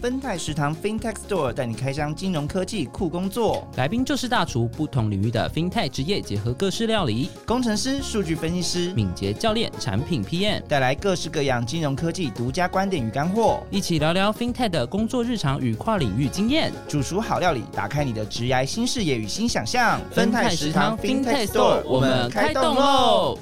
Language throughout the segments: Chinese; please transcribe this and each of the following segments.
分泰食堂 FinTech Store 带你开箱金融科技酷工作，来宾就是大厨，不同领域的 FinTech 职业结合各式料理，工程师、数据分析师、敏捷教练、产品 PM 带来各式各样金融科技独家观点与干货，一起聊聊 FinTech 的工作日常与跨领域经验，煮熟好料理，打开你的职涯新视野与新想象。分泰食堂 FinTech Store 我们开动喽！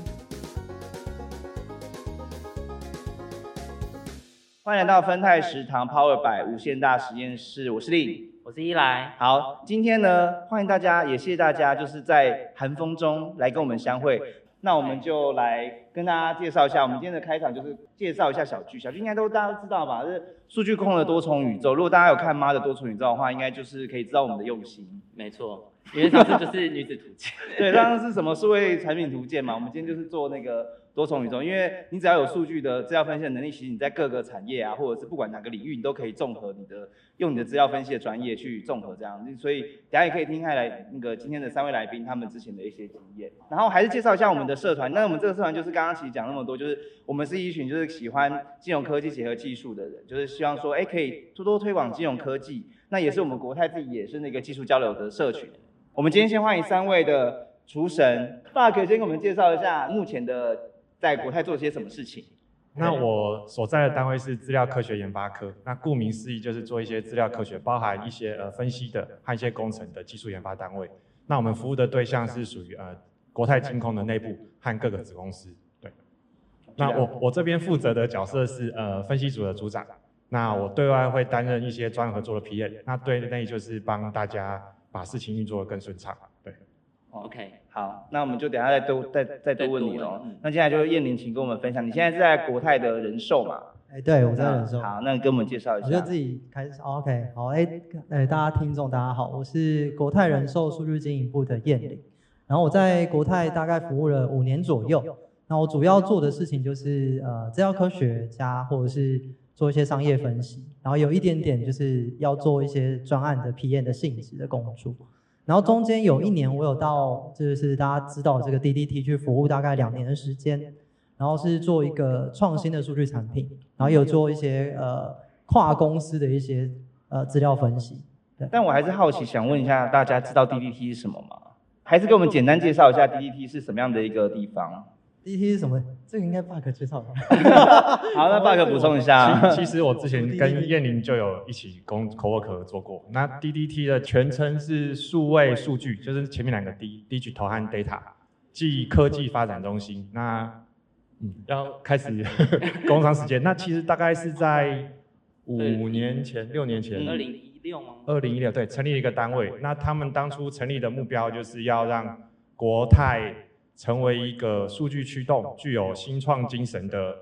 欢迎来到芬泰食堂 Power 百无限大实验室，我是丽，我是依来。好，今天呢，欢迎大家，也谢谢大家，就是在寒风中来跟我们相会。那我们就来跟大家介绍一下，我们今天的开场就是介绍一下小聚。小聚应该都大家都知道吧？是数据控的多重宇宙。如果大家有看妈的多重宇宙的话，应该就是可以知道我们的用心。没错，因为上次就是女子图鉴。对，上次是什么数位产品图鉴嘛？我们今天就是做那个。多重宇宙，因为你只要有数据的资料分析的能力，其实你在各个产业啊，或者是不管哪个领域，你都可以综合你的用你的资料分析的专业去综合这样。所以大家也可以听下来那个今天的三位来宾他们之前的一些经验。然后还是介绍一下我们的社团。那我们这个社团就是刚刚其实讲那么多，就是我们是一群就是喜欢金融科技结合技术的人，就是希望说哎可以多多推广金融科技。那也是我们国泰自己也是那个技术交流的社群。我们今天先欢迎三位的厨神，爸可以先给我们介绍一下目前的。在国泰做些什么事情？那我所在的单位是资料科学研发科。那顾名思义，就是做一些资料科学，包含一些呃分析的和一些工程的技术研发单位。那我们服务的对象是属于呃国泰金控的内部和各个子公司。对。那我我这边负责的角色是呃分析组的组长。那我对外会担任一些专合作的 PM。那对内就是帮大家把事情运作的更顺畅。对。OK。好，那我们就等下再多再再多问你喽。那接下来就是燕玲，请跟我们分享，你现在是在国泰的人寿嘛？哎，对，我在人寿。好，那跟我们介绍一下。我就自己开始。OK，好，哎，哎，大家听众大家好，我是国泰人寿数据经营部的燕玲。然后我在国泰大概服务了五年左右。那我主要做的事情就是呃，资料科学家或者是做一些商业分析，然后有一点点就是要做一些专案的 PM 的性质的工作。然后中间有一年，我有到就是大家知道这个 DDT 去服务大概两年的时间，然后是做一个创新的数据产品，然后有做一些呃跨公司的一些呃资料分析。但我还是好奇，想问一下大家知道 DDT 是什么吗？还是给我们简单介绍一下 DDT 是什么样的一个地方？D T 是什么？这个应该 Bug 介绍吧。好，那 Bug 补充一下。其实我之前跟燕玲就有一起工 co work 合作过。那 D D T 的全称是数位数据，就是前面两个 D，Digital 和 Data，即科技发展中心。那嗯，要开始工商时间。那其实大概是在五年前、六年前。二零一六吗？二零一六，对，成立一个单位。那他们当初成立的目标就是要让国泰。成为一个数据驱动、具有新创精神的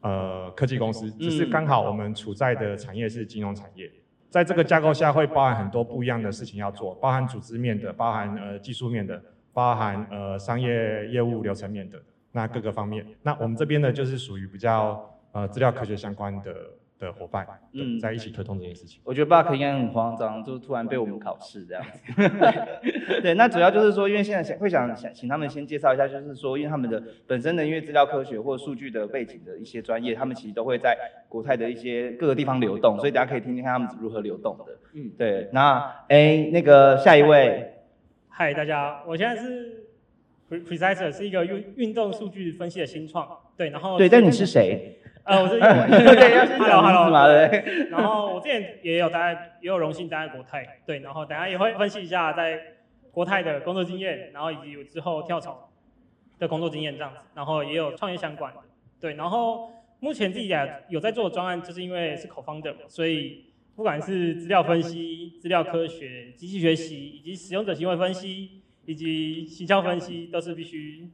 呃科技公司，只是刚好我们处在的产业是金融产业，在这个架构下会包含很多不一样的事情要做，包含组织面的，包含呃技术面的，包含呃商业业务流程面的，那各个方面。那我们这边呢，就是属于比较呃资料科学相关的。的伙伴，嗯，在一起推动这件事情。我觉得 Buck 应该很慌张，就突然被我们考试这样子。对，那主要就是说，因为现在想会想想请他们先介绍一下，就是说，因为他们的本身的因为资料科学或数据的背景的一些专业，他们其实都会在国泰的一些各个地方流动，所以大家可以听听看他们如何流动的。嗯，对。那哎，那个下一位，嗨，大家，我现在是 Precise，是一个运运动数据分析的新创。对，然后对，但你是谁？呃，我是对，要先讲 Hello 嘛，对。然后我之前也有待，也有荣幸待在国泰，对。然后等下也会分析一下在国泰的工作经验，然后以及我之后跳槽的工作经验这样子。然后也有创业相关的，对。然后目前自己也有在做专案，就是因为是口方的，所以不管是资料分析、资料科学、机器学习，以及使用者行为分析，以及营销分析，都是必须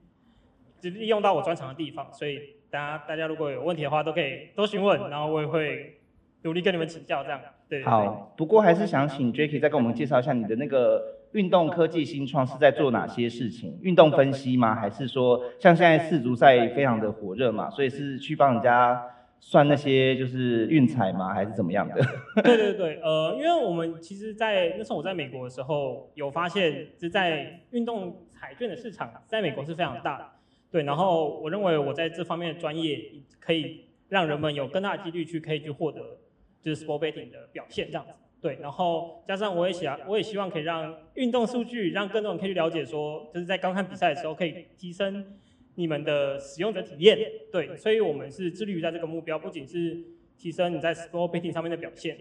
就利用到我专长的地方，所以。大家大家如果有问题的话，都可以多询问，然后我也会努力跟你们请教，这样。对。好，不过还是想请 Jacky 再跟我们介绍一下你的那个运动科技新创是在做哪些事情？运动分析吗？还是说像现在世足赛非常的火热嘛，所以是去帮人家算那些就是运彩吗？还是怎么样的？对对对，呃，因为我们其实，在那时候我在美国的时候有发现，是在运动彩券的市场，在美国是非常大的。对，然后我认为我在这方面的专业可以让人们有更大的几率去可以去获得，就是 sport betting 的表现这样子。对，然后加上我也想，我也希望可以让运动数据让更多人可以去了解说，就是在观看比赛的时候可以提升你们的使用者体验。对，所以我们是致力于在这个目标，不仅是提升你在 sport betting 上面的表现，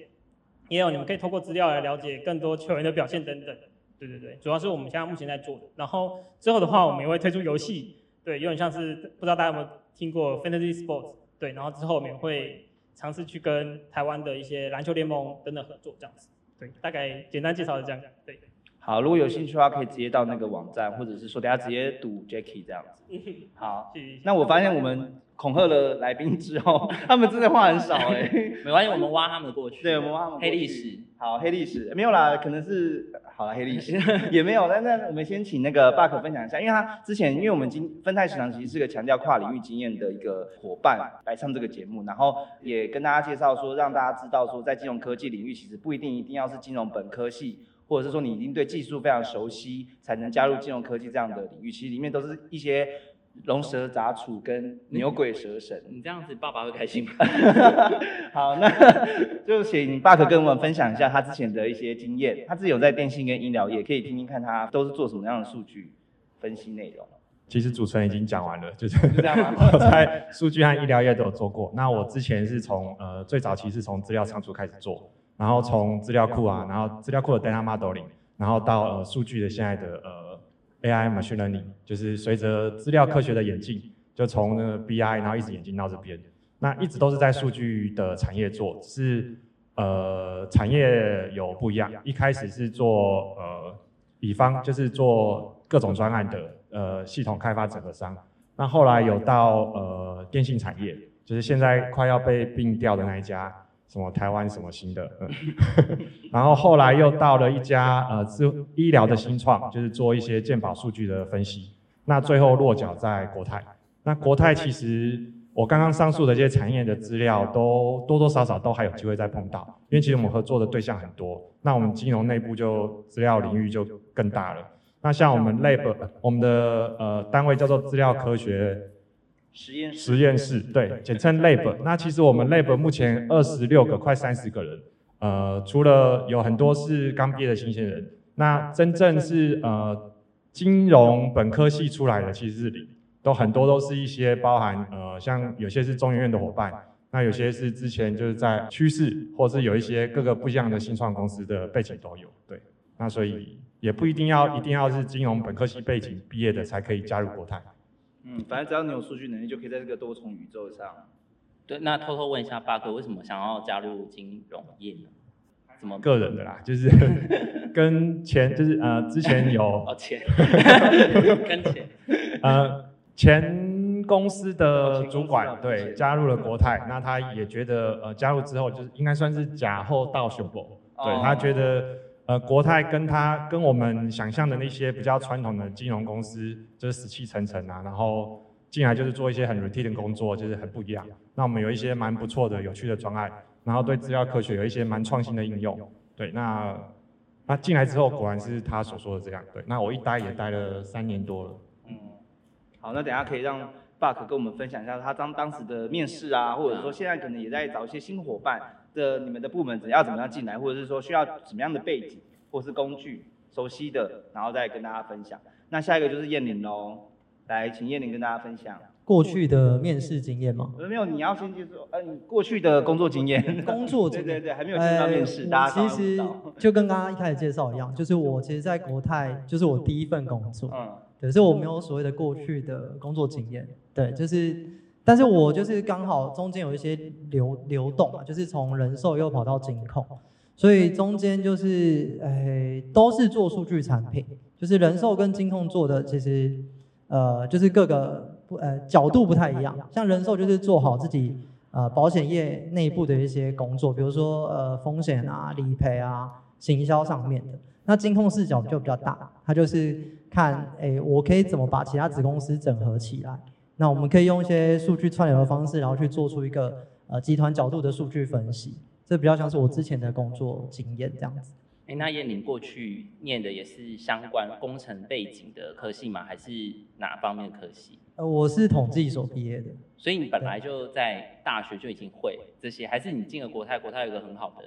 也有你们可以透过资料来了解更多球员的表现等等。对对对，主要是我们现在目前在做的。然后之后的话，我们也会推出游戏，对，有点像是不知道大家有没有听过 Fantasy Sports，对，然后之后我们也会。尝试去跟台湾的一些篮球联盟等等合作，这样子。对，大概简单介绍是这样。对。好，如果有兴趣的话，可以直接到那个网站，或者是说等下直接赌 Jacky 这样子。好。那我发现我们恐吓了来宾之后，他们真的话很少哎。没关系，我们挖他们的过去。对，我们挖他们黑历史。好，黑历史没有啦，可能是。好了，黑历 史也没有。那那我们先请那个 Buck 分享一下，因为他之前，因为我们今分太食堂其实是个强调跨领域经验的一个伙伴来上这个节目，然后也跟大家介绍说，让大家知道说，在金融科技领域，其实不一定一定要是金融本科系，或者是说你已经对技术非常熟悉才能加入金融科技这样的领域，其实里面都是一些。龙蛇杂处跟牛鬼蛇神，你这样子爸爸会开心吗？好，那就请 Buck 跟我们分享一下他之前的一些经验。他自己有在电信跟医疗业，可以听听看他都是做什么样的数据分析内容。其实主持人已经讲完了，就是 这样吗？我在数据和医疗业都有做过。那我之前是从呃最早期是从资料仓储开始做，然后从资料库啊，然后资料库的 data modeling，然后到呃数据的现在的呃。AI machine learning 就是随着资料科学的演进，就从那个 BI 然后一直演进到这边，那一直都是在数据的产业做，是呃产业有不一样，一开始是做呃乙方，就是做各种专案的呃系统开发整合商，那后来有到呃电信产业，就是现在快要被并掉的那一家。什么台湾什么新的，然后后来又到了一家呃是医疗的新创，就是做一些健保数据的分析。那最后落脚在国泰。那国泰其实我刚刚上述的这些产业的资料，都多多少少都还有机会再碰到，因为其实我们合作的对象很多。那我们金融内部就资料领域就更大了。那像我们 lab 我们的呃单位叫做资料科学。实验室，实验室，对，简称 lab。那其实我们 lab 目前二十六个，快三十个人。呃，除了有很多是刚毕业的新鲜人，那真正是呃金融本科系出来的其实是零，都很多都是一些包含呃像有些是中研院的伙伴，那有些是之前就是在趋势，或是有一些各个不一样的新创公司的背景都有。对，那所以也不一定要一定要是金融本科系背景毕业的才可以加入国泰。嗯，反正只要你有数据能力，就可以在这个多重宇宙上。对，那偷偷问一下八哥，为什么想要加入金融业呢？怎么个人的啦，就是 跟钱，就是呃，之前有哦钱，跟钱，呃，前公司的主管对加入了国泰，那他也觉得呃加入之后就是应该算是假后到雄博，对他觉得。呃，国泰跟他跟我们想象的那些比较传统的金融公司，就是死气沉沉啊，然后进来就是做一些很 routine 的工作，就是很不一样。那我们有一些蛮不错的、有趣的专案，然后对资料科学有一些蛮创新的应用。对，那那进来之后，果然是他所说的这样。对，那我一待也待了三年多了。嗯，好，那等下可以让 Buck 跟我们分享一下他当当时的面试啊，或者说现在可能也在找一些新伙伴。的你们的部门怎要怎么样进来，或者是说需要什么样的背景或是工具熟悉的，然后再跟大家分享。那下一个就是燕玲喽，来，请燕玲跟大家分享过去的面试经验吗？没有，你要先介绍，呃，你过去的工作经验。工作经验，对对对，还没有进到面试，大家其实就跟刚刚一开始介绍一样，就是我其实，在国泰就是我第一份工作，嗯，可是我没有所谓的过去的工作经验，对，就是。但是我就是刚好中间有一些流流动嘛，就是从人寿又跑到金控，所以中间就是诶都是做数据产品，就是人寿跟金控做的其实呃就是各个不呃角度不太一样，像人寿就是做好自己呃保险业内部的一些工作，比如说呃风险啊理赔啊行销上面的，那金控视角就比较大，它就是看诶我可以怎么把其他子公司整合起来。那我们可以用一些数据串流的方式，然后去做出一个呃集团角度的数据分析，这比较像是我之前的工作经验这样子。哎，那燕玲过去念的也是相关工程背景的科系吗？还是哪方面的科系？呃，我是统计所毕业的。所以你本来就在大学就已经会这些，还是你进了国泰？国泰有一个很好的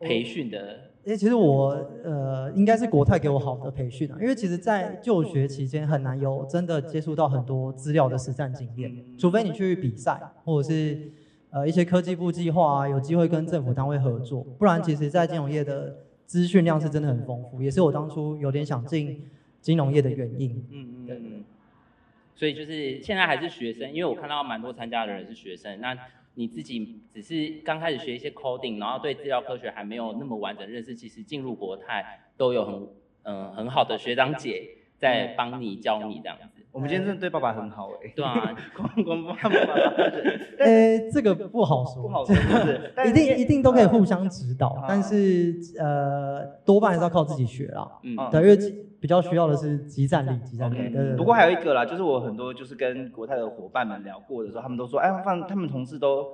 培训的，诶，其实我呃，应该是国泰给我好的培训啊，因为其实，在就学期间很难有真的接触到很多资料的实战经验，除非你去比赛，或者是呃一些科技部计划啊，有机会跟政府单位合作，不然其实，在金融业的资讯量是真的很丰富，也是我当初有点想进金融业的原因。嗯嗯嗯。所以就是现在还是学生，因为我看到蛮多参加的人是学生。那你自己只是刚开始学一些 coding，然后对资料科学还没有那么完整认识，其实进入国泰都有很嗯很好的学长姐在帮你教你这样。我们今天真的对爸爸很好哎。对啊，光光爸爸。呃，这个不好说，不好说，一定一定都可以互相指导，但是呃多半还是要靠自己学啦。嗯，对，因为。比较需要的是集战力，集战力。不过还有一个啦，就是我很多就是跟国泰的伙伴们聊过的时候，他们都说，哎，放他们同事都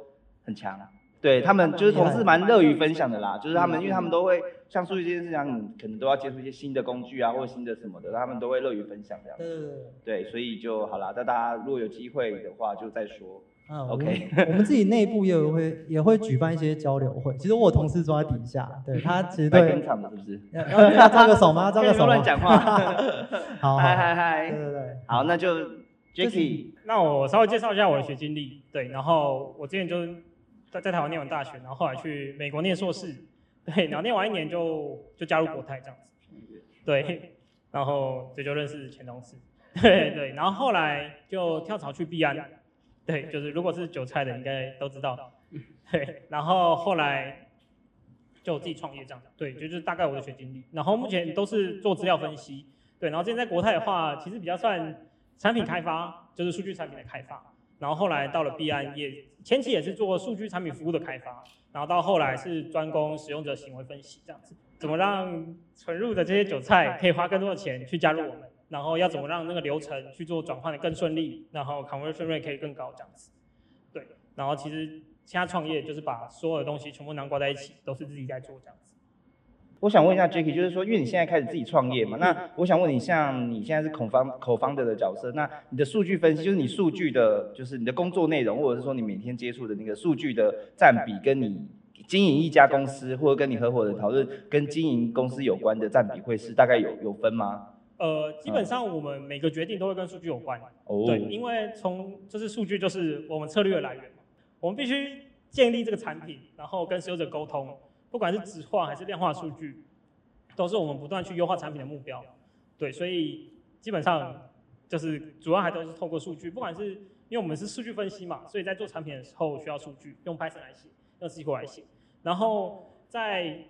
很强，对他们就是同事蛮乐于分享的啦，就是他们因为他们都会像数据这件事情，可能都要接触一些新的工具啊，或者新的什么的，他们都会乐于分享这样。子对，所以就好啦，那大家如果有机会的话，就再说。嗯，OK，我们自己内部也会也会举办一些交流会。其实我同事坐在底下，对他其实对。跟场的是不是？要要招个手吗？招个手。乱讲话。好，嗨嗨嗨。对对对。好，那就 Jacky。那我稍微介绍一下我的学经历。对，然后我之前就在在台湾念完大学，然后后来去美国念硕士。对，然后念完一年就就加入国泰这样子。对，然后这就认识前同事。对对，然后后来就跳槽去币安。对，就是如果是韭菜的，应该都知道。对，然后后来就自己创业这样。对，就是大概我的学经历。然后目前都是做资料分析。对，然后之前在国泰的话，其实比较算产品开发，就是数据产品的开发。然后后来到了币安，也前期也是做数据产品服务的开发。然后到后来是专攻使用者行为分析这样子。怎么让存入的这些韭菜可以花更多的钱去加入我们？然后要怎么让那个流程去做转换的更顺利，然后 conversion rate 可以更高这样子，对。然后其实现在创业就是把所有的东西全部囊括在一起，都是自己在做这样子。我想问一下 Jacky，就是说，因为你现在开始自己创业嘛，那我想问你，像你现在是口方口方的的角色，那你的数据分析，就是你数据的，就是你的工作内容，或者是说你每天接触的那个数据的占比，跟你经营一家公司，或者跟你合伙人讨论跟经营公司有关的占比，会是大概有有分吗？呃，基本上我们每个决定都会跟数据有关，对，因为从就是数据就是我们策略的来源嘛，我们必须建立这个产品，然后跟使用者沟通，不管是纸化还是量化数据，都是我们不断去优化产品的目标，对，所以基本上就是主要还都是透过数据，不管是因为我们是数据分析嘛，所以在做产品的时候需要数据，用 Python 来写，用 SQL 来写，然后在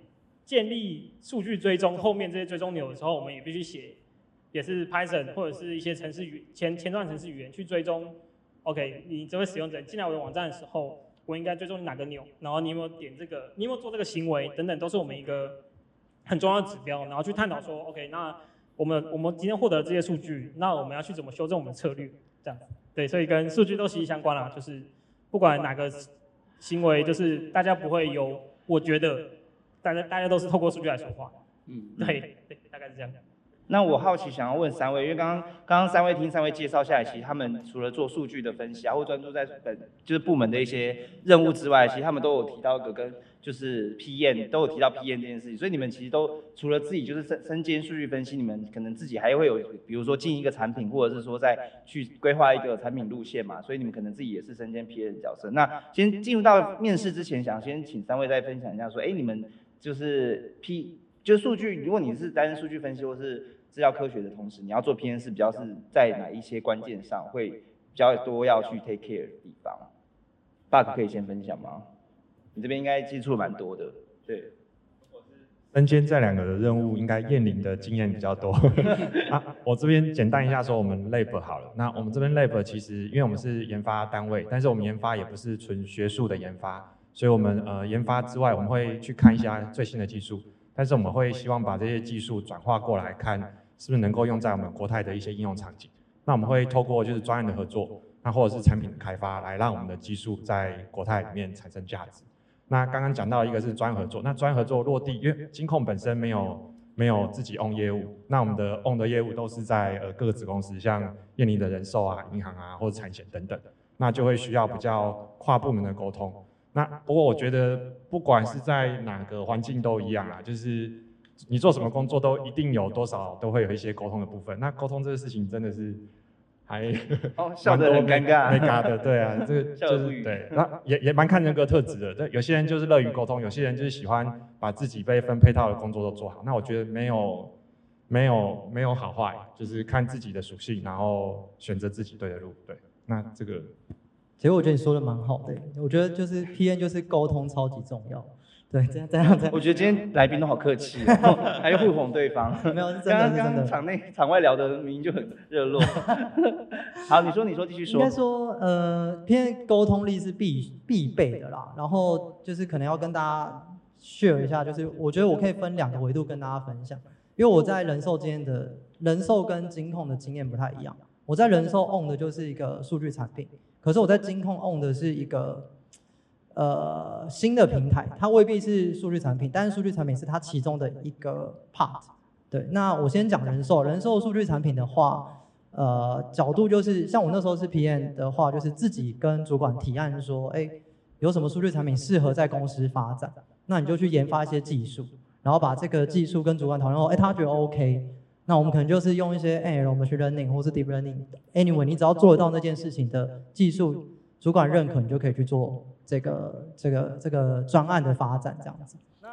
建立数据追踪后面这些追踪钮的时候，我们也必须写。也是 Python 或者是一些程式语前前段程式语言去追踪，OK，你这位使用者进来我的网站的时候，我应该追踪你哪个钮，然后你有没有点这个，你有没有做这个行为等等，都是我们一个很重要的指标，然后去探讨说，OK，那我们我们今天获得这些数据，那我们要去怎么修正我们的策略，这样。子，对，所以跟数据都息息相关啦，就是不管哪个行为，就是大家不会有，我觉得大家大家都是透过数据来说话，嗯，对对，大概是这样。那我好奇想要问三位，因为刚刚刚刚三位听三位介绍下来，其实他们除了做数据的分析啊，或专注在本就是部门的一些任务之外，其实他们都有提到一个跟就是 PM 都有提到 PM 这件事情。所以你们其实都除了自己就是身身兼数据分析，你们可能自己还会有，比如说进一个产品，或者是说在去规划一个产品路线嘛。所以你们可能自己也是身兼 PM 的角色。那先进入到面试之前，想先请三位再分享一下，说，哎，你们就是 P 就数据，如果你是担任数据分析或是资料科学的同时，你要做 P N 是比较是在哪一些关键上会比较多要去 take care 的地方？Bug 可以先分享吗？你这边应该接触蛮多的，对。身兼这两个的任务，应该燕玲的经验比较多。啊，我这边简单一下说我们 lab 好了。那我们这边 lab 其实因为我们是研发单位，但是我们研发也不是纯学术的研发，所以我们呃研发之外，我们会去看一下最新的技术，但是我们会希望把这些技术转化过来看。是不是能够用在我们国泰的一些应用场景？那我们会透过就是专业的合作，那或者是产品的开发，来让我们的技术在国泰里面产生价值。那刚刚讲到一个是专业合作，那专业合作落地，因为金控本身没有没有自己 own 业务，那我们的 own 的业务都是在呃各个子公司，像燕妮的人寿啊、银行啊或者产险等等，那就会需要比较跨部门的沟通。那不过我觉得不管是在哪个环境都一样啊，就是你做什么工作都一定有多少都会有一些沟通的部分。那沟通这个事情真的是还哦，笑得很尴尬，尴尬的，对啊，这个就是对，那也也蛮看人格特质的。对，有些人就是乐于沟通，有些人就是喜欢把自己被分配到的工作都做好。那我觉得没有没有没有好坏，就是看自己的属性，然后选择自己对的路。对，那这个其实我觉得你说的蛮好的，我觉得就是 P N 就是沟通超级重要。对，这样这样这样，我觉得今天来宾都好客气、哦，还互哄对方。没有是真刚刚刚的是真的。场内场外聊的明明就很热络。好，你说你说继续说应该。说，呃 N 沟通力是必必备的啦。然后就是可能要跟大家 share 一下，就是我觉得我可以分两个维度跟大家分享，因为我在人寿经验的人寿跟金控的经验不太一样。我在人寿 own 的就是一个数据产品，可是我在金控 own 的是一个呃新的平台，它未必是数据产品，但是数据产品是它其中的一个 part。对，那我先讲人寿，人寿数据产品的话，呃，角度就是像我那时候是 PM 的话，就是自己跟主管提案说，哎，有什么数据产品适合在公司发展，那你就去研发一些技术，然后把这个技术跟主管讨论后，哎，他觉得 OK，那我们可能就是用一些 NL machine learning 或是 deep learning，anyway，你只要做得到那件事情的技术，主管认可，你就可以去做这个这个这个专案的发展这样子。那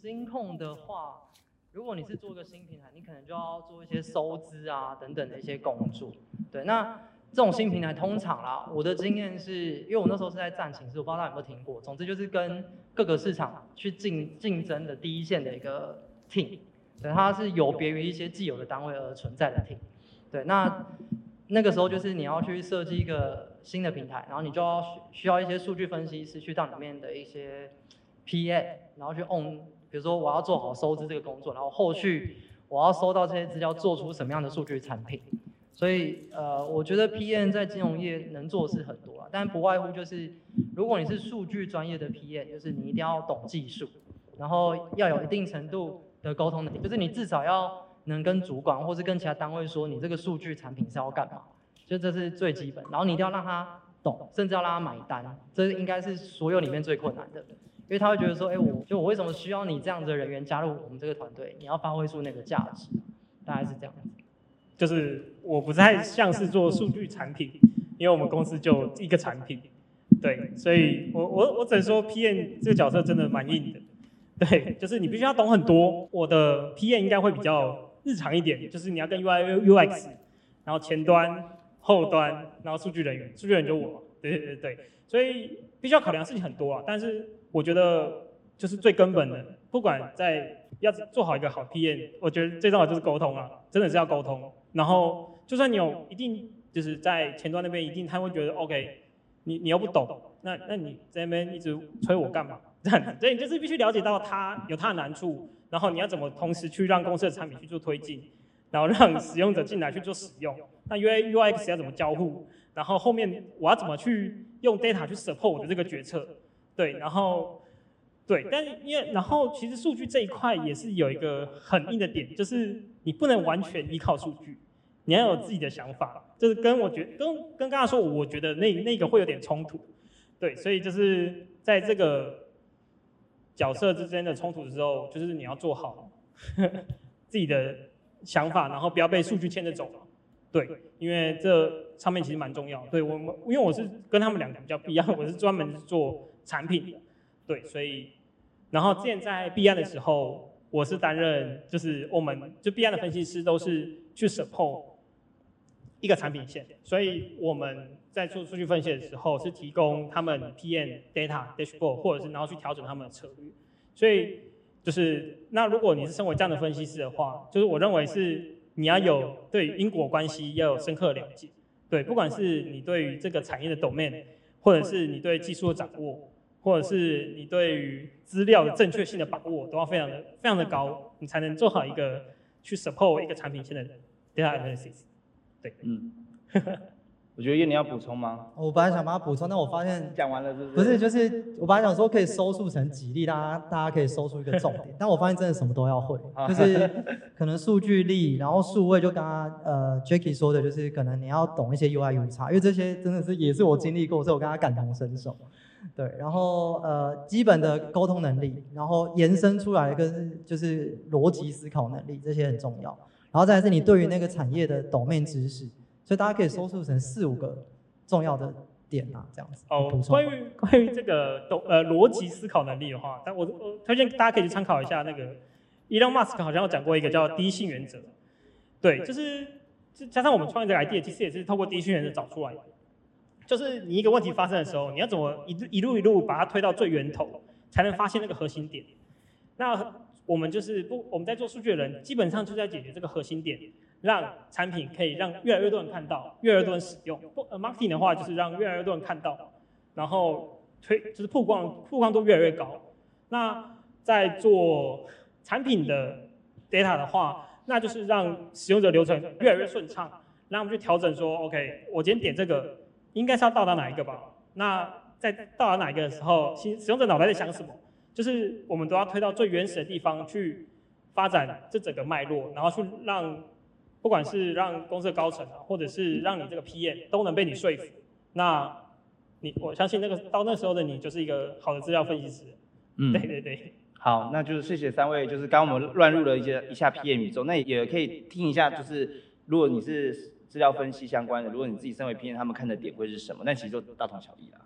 金控的话。如果你是做一个新平台，你可能就要做一些收资啊等等的一些工作。对，那这种新平台通常啦，我的经验是因为我那时候是在战情室，我不知道大家有没有听过。总之就是跟各个市场去竞竞争的第一线的一个 team，对，它是有别于一些既有的单位而存在的 team。对，那那个时候就是你要去设计一个新的平台，然后你就要需需要一些数据分析师去到里面的一些 PA，然后去 on。比如说我要做好收支这个工作，然后后续我要收到这些资料，做出什么样的数据产品。所以呃，我觉得 PM 在金融业能做的事很多啊，但不外乎就是，如果你是数据专业的 PM，就是你一定要懂技术，然后要有一定程度的沟通能力，就是你至少要能跟主管或是跟其他单位说你这个数据产品是要干嘛，就这是最基本。然后你一定要让他懂，甚至要让他买单，这应该是所有里面最困难的。因为他会觉得说，哎、我就我为什么需要你这样子的人员加入我们这个团队？你要发挥出那个价值，大概是这样子。就是我不太像是做数据产品，因为我们公司就一个产品，对，所以我我我只能说 PM 这个角色真的蛮硬的，对，就是你必须要懂很多。我的 PM 应该会比较日常一点，就是你要跟 UI UX，然后前端、后端，然后数据人员，数据人员就我，对对对对，所以必须要考量的事情很多啊。但是我觉得就是最根本的，不管在要做好一个好 PM，我觉得最重要就是沟通啊，真的是要沟通。然后，就算你有一定就是在前端那边一定他会觉得 OK，你你又不懂，那那你在那边一直催我干嘛？这样，所以你就是必须了解到他有他的难处，然后你要怎么同时去让公司的产品去做推进，然后让使用者进来去做使用。那 UI UX 要怎么交互？然后后面我要怎么去用 data 去 support 我的这个决策？对，然后对，但是因为然后其实数据这一块也是有一个很硬的点，就是你不能完全依靠数据，你要有自己的想法。就是跟我觉跟跟刚刚说，我觉得那那个会有点冲突。对，所以就是在这个角色之间的冲突的时候，就是你要做好 自己的想法，然后不要被数据牵着走。对，因为这上面其实蛮重要。对我们，因为我是跟他们两个比较不一样，我是专门做产品的。对，所以，然后之前在毕案的时候，我是担任就是我们就毕案的分析师都是去 support 一个产品线，所以我们在做数据分析的时候是提供他们 PM data dashboard，或者是然后去调整他们的策略。所以就是那如果你是身为这样的分析师的话，就是我认为是你要有对因果关系要有深刻的了解，对，不管是你对于这个产业的 domain，或者是你对技术的掌握。或者是你对于资料的正确性的把握都要非常的非常的高，你才能做好一个去 support 一个产品线的 data analysis。对，嗯，我觉得叶你要补充吗？我本来想把它补充，但我发现讲完了是不是？不是，就是我本来想说可以收束成几例，大家大家可以收出一个重点，但我发现真的什么都要会，就是可能数据力，然后数位，就刚刚呃 Jacky 说的，就是可能你要懂一些 UI U 叉，因为这些真的是也是我经历过，所以我跟他感同身受。对，然后呃基本的沟通能力，然后延伸出来跟就是逻辑思考能力，这些很重要。然后再是你对于那个产业的懂面知识。所以大家可以搜索成四五个重要的点啊，这样子。哦，关于 关于这个懂呃逻辑思考能力的话，但我我推荐大家可以去参考一下那个 Elon Musk 好像有讲过一个叫第一性原则。对，就是加上我们创业这个 idea，其实也是透过第一性原则找出来的。就是你一个问题发生的时候，你要怎么一一路一路把它推到最源头，才能发现那个核心点。那我们就是不我们在做数据的人，基本上就在解决这个核心点。让产品可以让越来越多人看到，越来越多人使用。不呃，marketing 的话就是让越来越多人看到，然后推就是曝光曝光度越来越高。那在做产品的 data 的话，那就是让使用者流程越来越顺畅。然后我们去调整说，OK，我今天点这个应该是要到达哪一个吧？那在到达哪一个的时候，使使用者脑袋在想什么？就是我们都要推到最原始的地方去发展这整个脉络，然后去让。不管是让公司的高层啊，或者是让你这个 PM 都能被你说服，那你我相信那个到那时候的你就是一个好的资料分析师。嗯，对对对。好，那就是谢谢三位，就是刚我们乱入了一些一下 PM 宇宙，那也可以听一下，就是如果你是资料分析相关的，如果你自己身为 PM，他们看的点会是什么？那其实就大同小异啦。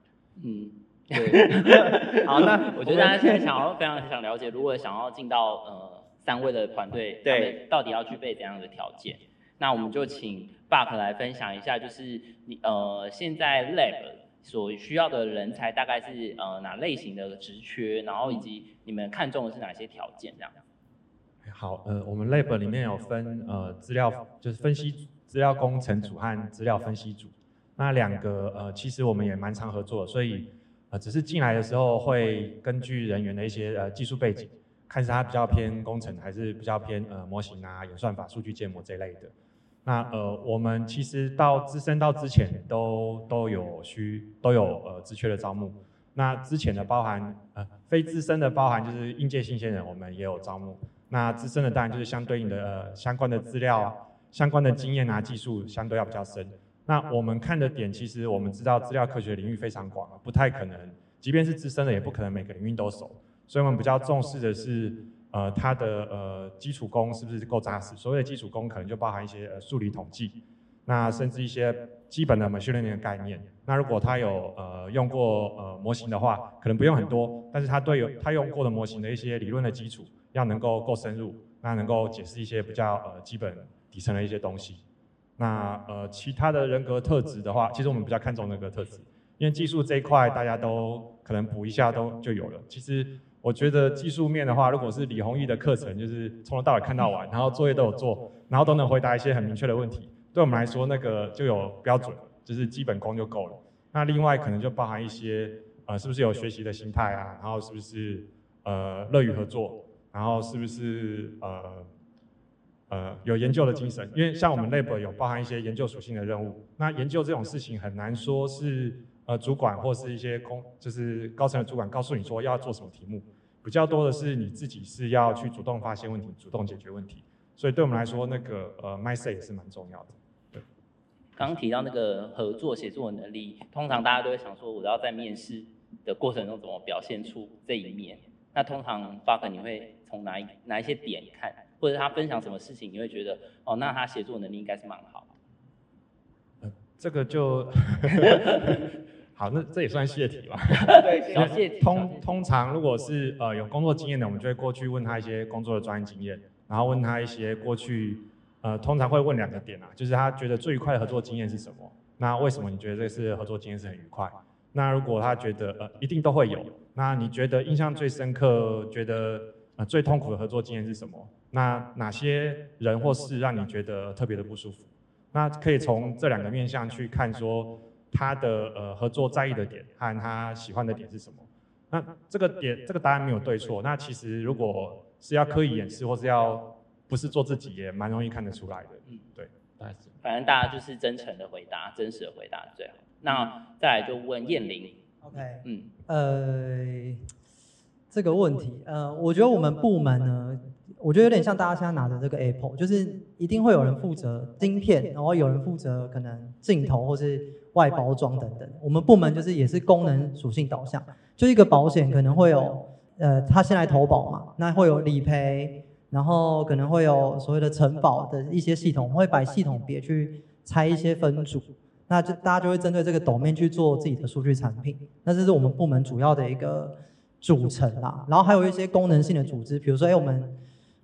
嗯，对。好，那我觉得大家现在想要非常想了解，如果想要进到呃。三位的团队，对，到底要具备怎样的条件？那我们就请 Buck 来分享一下，就是你呃现在 Lab 所需要的人才大概是呃哪类型的职缺，然后以及你们看中的是哪些条件？这样。好，呃，我们 Lab 里面有分呃资料，就是分析资料工程组和资料分析组。那两个呃其实我们也蛮常合作，所以呃只是进来的时候会根据人员的一些呃技术背景。看是它比较偏工程，还是比较偏呃模型啊、演算法、数据建模这类的。那呃，我们其实到资深到之前都都有需都有呃职缺的招募。那之前的包含呃非资深的包含就是应届新鲜人，我们也有招募。那资深的当然就是相对应的呃相关的资料、相关的经验啊、技术相对要比较深。那我们看的点，其实我们知道资料科学领域非常广，不太可能，即便是资深的，也不可能每个领域都熟。所以我们比较重视的是，呃，它的呃基础功是不是够扎实？所谓的基础功可能就包含一些呃数理统计，那甚至一些基本的 machine learning 的概念。那如果他有呃用过呃模型的话，可能不用很多，但是他对有他用过的模型的一些理论的基础要能够够深入，那能够解释一些比较呃基本底层的一些东西。那呃其他的人格特质的话，其实我们比较看重人格特质，因为技术这一块大家都可能补一下都就有了。其实。我觉得技术面的话，如果是李宏毅的课程，就是从头到尾看到完，然后作业都有做，然后都能回答一些很明确的问题，对我们来说那个就有标准，就是基本功就够了。那另外可能就包含一些，呃，是不是有学习的心态啊？然后是不是呃乐于合作？然后是不是呃呃有研究的精神？因为像我们 lab 有包含一些研究属性的任务，那研究这种事情很难说是。呃，主管或是一些公，就是高层的主管告诉你说要做什么题目，比较多的是你自己是要去主动发现问题，主动解决问题。所以对我们来说，那个呃，mindset 也是蛮重要的。对。刚刚提到那个合作写作的能力，通常大家都会想说，我要在面试的过程中怎么表现出这一面？那通常 Buck 你会从哪一哪一些点看，或者他分享什么事情，你会觉得哦，那他写作能力应该是蛮好。这个就。好，那这也算泄题吧？对，小 泄题。通通常如果是呃有工作经验的，我们就会过去问他一些工作的专业经验，然后问他一些过去呃通常会问两个点啊，就是他觉得最愉快的合作经验是什么？那为什么你觉得这次合作经验是很愉快？那如果他觉得呃一定都会有，那你觉得印象最深刻、觉得呃最痛苦的合作经验是什么？那哪些人或事让你觉得特别的不舒服？那可以从这两个面向去看说。他的呃合作在意的点和他喜欢的点是什么？那这个点这个答案没有对错。那其实如果是要刻意掩饰或是要不是做自己，也蛮容易看得出来的。嗯，对。大概是反正大家就是真诚的回答，真实的回答最好。那再来就问燕玲，OK，嗯，呃，这个问题，呃，我觉得我们部门呢，我觉得有点像大家现在拿着这个 Apple，就是一定会有人负责晶片，然后有人负责可能镜头或是外包装等等。我们部门就是也是功能属性导向，就一个保险可能会有，呃，他先来投保嘛，那会有理赔，然后可能会有所谓的承保的一些系统，会把系统别去拆一些分组。那就大家就会针对这个斗面去做自己的数据产品，那这是我们部门主要的一个组成啦。然后还有一些功能性的组织，比如说，哎，我们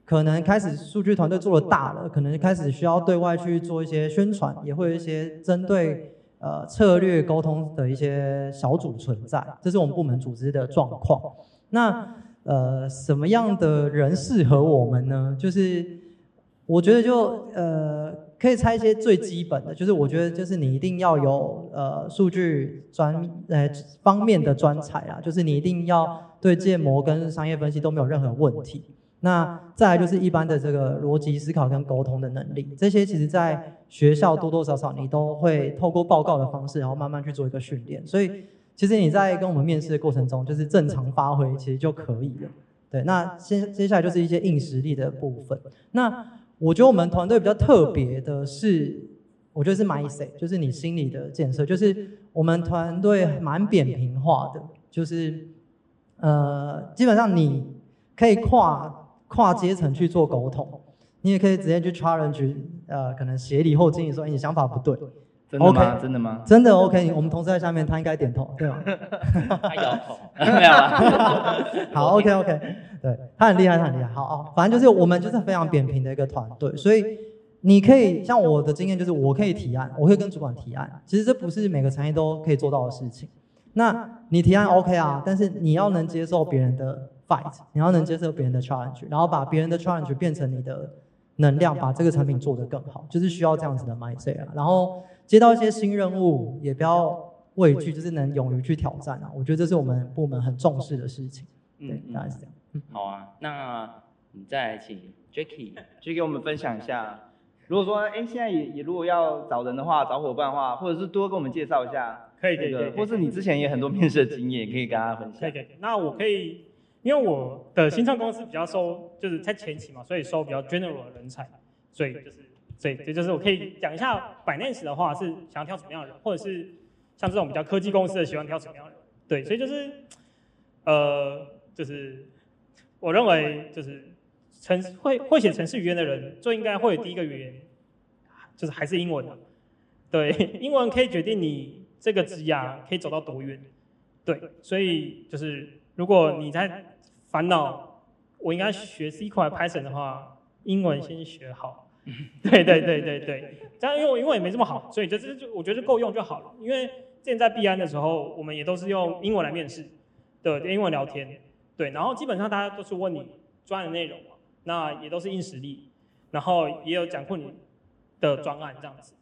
可能开始数据团队做的大了，可能开始需要对外去做一些宣传，也会有一些针对呃策略沟通的一些小组存在，这是我们部门组织的状况。那呃，什么样的人适合我们呢？就是我觉得就呃，可以猜一些最基本的，就是我觉得就是你一定要有呃数据专呃方面的专才啊，就是你一定要对建模跟商业分析都没有任何问题。那再来就是一般的这个逻辑思考跟沟通的能力，这些其实在学校多多少少你都会透过报告的方式，然后慢慢去做一个训练。所以其实你在跟我们面试的过程中，就是正常发挥其实就可以了。对，那接接下来就是一些硬实力的部分。那我觉得我们团队比较特别的是，我觉得是 mindset，就是你心理的建设，就是我们团队蛮扁平化的，就是呃，基本上你可以跨跨阶层去做沟通，你也可以直接去 challenge 呃，可能协理或经理说，哎，你想法不对，真的吗真的吗？真的 OK，我们同事在下面，他应该点头，对吗？他摇头，没有啦。好，OK OK，对他很厉害，他很厉害。好哦，反正就是我们就是非常扁平的一个团队，所以你可以像我的经验就是，我可以提案，我可以跟主管提案。其实这不是每个产业都可以做到的事情。那你提案 OK 啊，但是你要能接受别人的 fight，你要能接受别人的 challenge，然后把别人的 challenge 变成你的能量，把这个产品做得更好，就是需要这样子的 mindset 啊。然后接到一些新任务，也不要畏惧，就是能勇于去挑战啊。我觉得这是我们部门很重视的事情。对嗯，，大概是这样。好啊，那你再来请 Jacky。去给我们分享一下。如果说，哎，现在也也如果要找人的话，找伙伴的话，或者是多跟我们介绍一下，可以可以或是你之前也很多面试的经验，可以跟大家分享可以。可以。那我可以，因为我的新创公司比较收，就是在前期嘛，所以收比较 general 的人才，所以就是，所以这就是我可以讲一下 Binance 的话是想要挑什么样的人，或者是像这种比较科技公司的喜欢挑什么样的人。对，所以就是，呃，就是我认为就是程会会写城市语言的人，最应该会有第一个语言，就是还是英文的。对，英文可以决定你这个职涯可以走到多远。对，所以就是如果你在烦恼我应该学 C 块 Python 的话，英文先学好。对对对对对，这样因为我英文也没这么好，所以就是就我觉得就够用就好了。因为之前在币安的时候，我们也都是用英文来面试，对，英文聊天，对，然后基本上大家都是问你专业的内容嘛，那也都是硬实力，然后也有讲过你的专案这样子，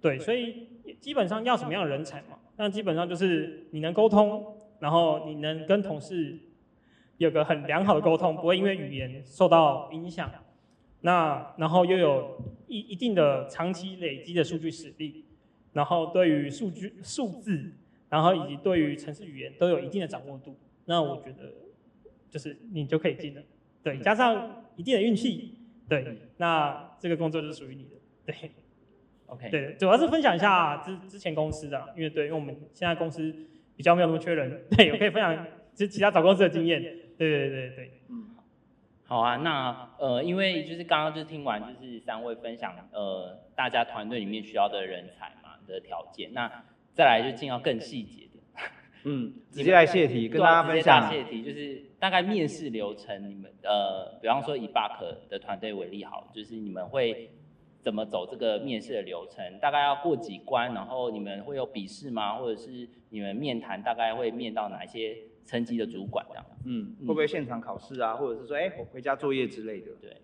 对，所以基本上要什么样的人才嘛？那基本上就是你能沟通，然后你能跟同事有个很良好的沟通，不会因为语言受到影响。那然后又有一一定的长期累积的数据实力，然后对于数据数字，然后以及对于城市语言都有一定的掌握度。那我觉得就是你就可以进了，对，加上一定的运气，对，那这个工作就是属于你的，对。OK，对，主要是分享一下之之前公司的啊，因为对，因为我们现在公司比较没有那么缺人，对，我可以分享其其他找公司的经验，对对对。对，好啊，那呃，因为就是刚刚就是听完就是三位分享呃大家团队里面需要的人才嘛的条件，那再来就进到更细节的，嗯，直接来泄题，跟大家分享。直接大泄题就是大概面试流程，你们呃，比方说以 Buck 的团队为例好了，就是你们会怎么走这个面试的流程？大概要过几关，然后你们会有笔试吗？或者是你们面谈大概会面到哪一些层级的主管这样？嗯，会不会现场考试啊，或者是说，哎，我回家作业之类的？对，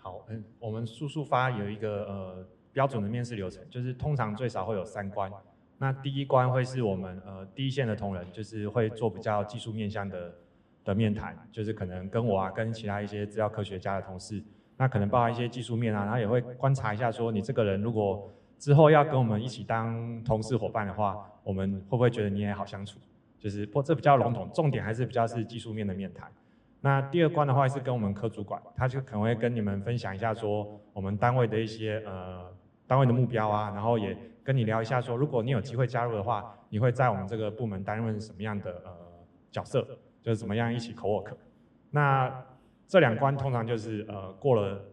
好，嗯，我们速速发有一个呃标准的面试流程，就是通常最少会有三关。那第一关会是我们呃第一线的同仁，就是会做比较技术面向的的面谈，就是可能跟我啊跟其他一些资料科学家的同事，那可能包含一些技术面啊，然后也会观察一下说你这个人如果之后要跟我们一起当同事伙伴的话，我们会不会觉得你也好相处？就是不，这比较笼统，重点还是比较是技术面的面谈。那第二关的话是跟我们科主管，他就可能会跟你们分享一下说我们单位的一些呃单位的目标啊，然后也跟你聊一下说，如果你有机会加入的话，你会在我们这个部门担任什么样的呃角色，就是怎么样一起 co work。那这两关通常就是呃过了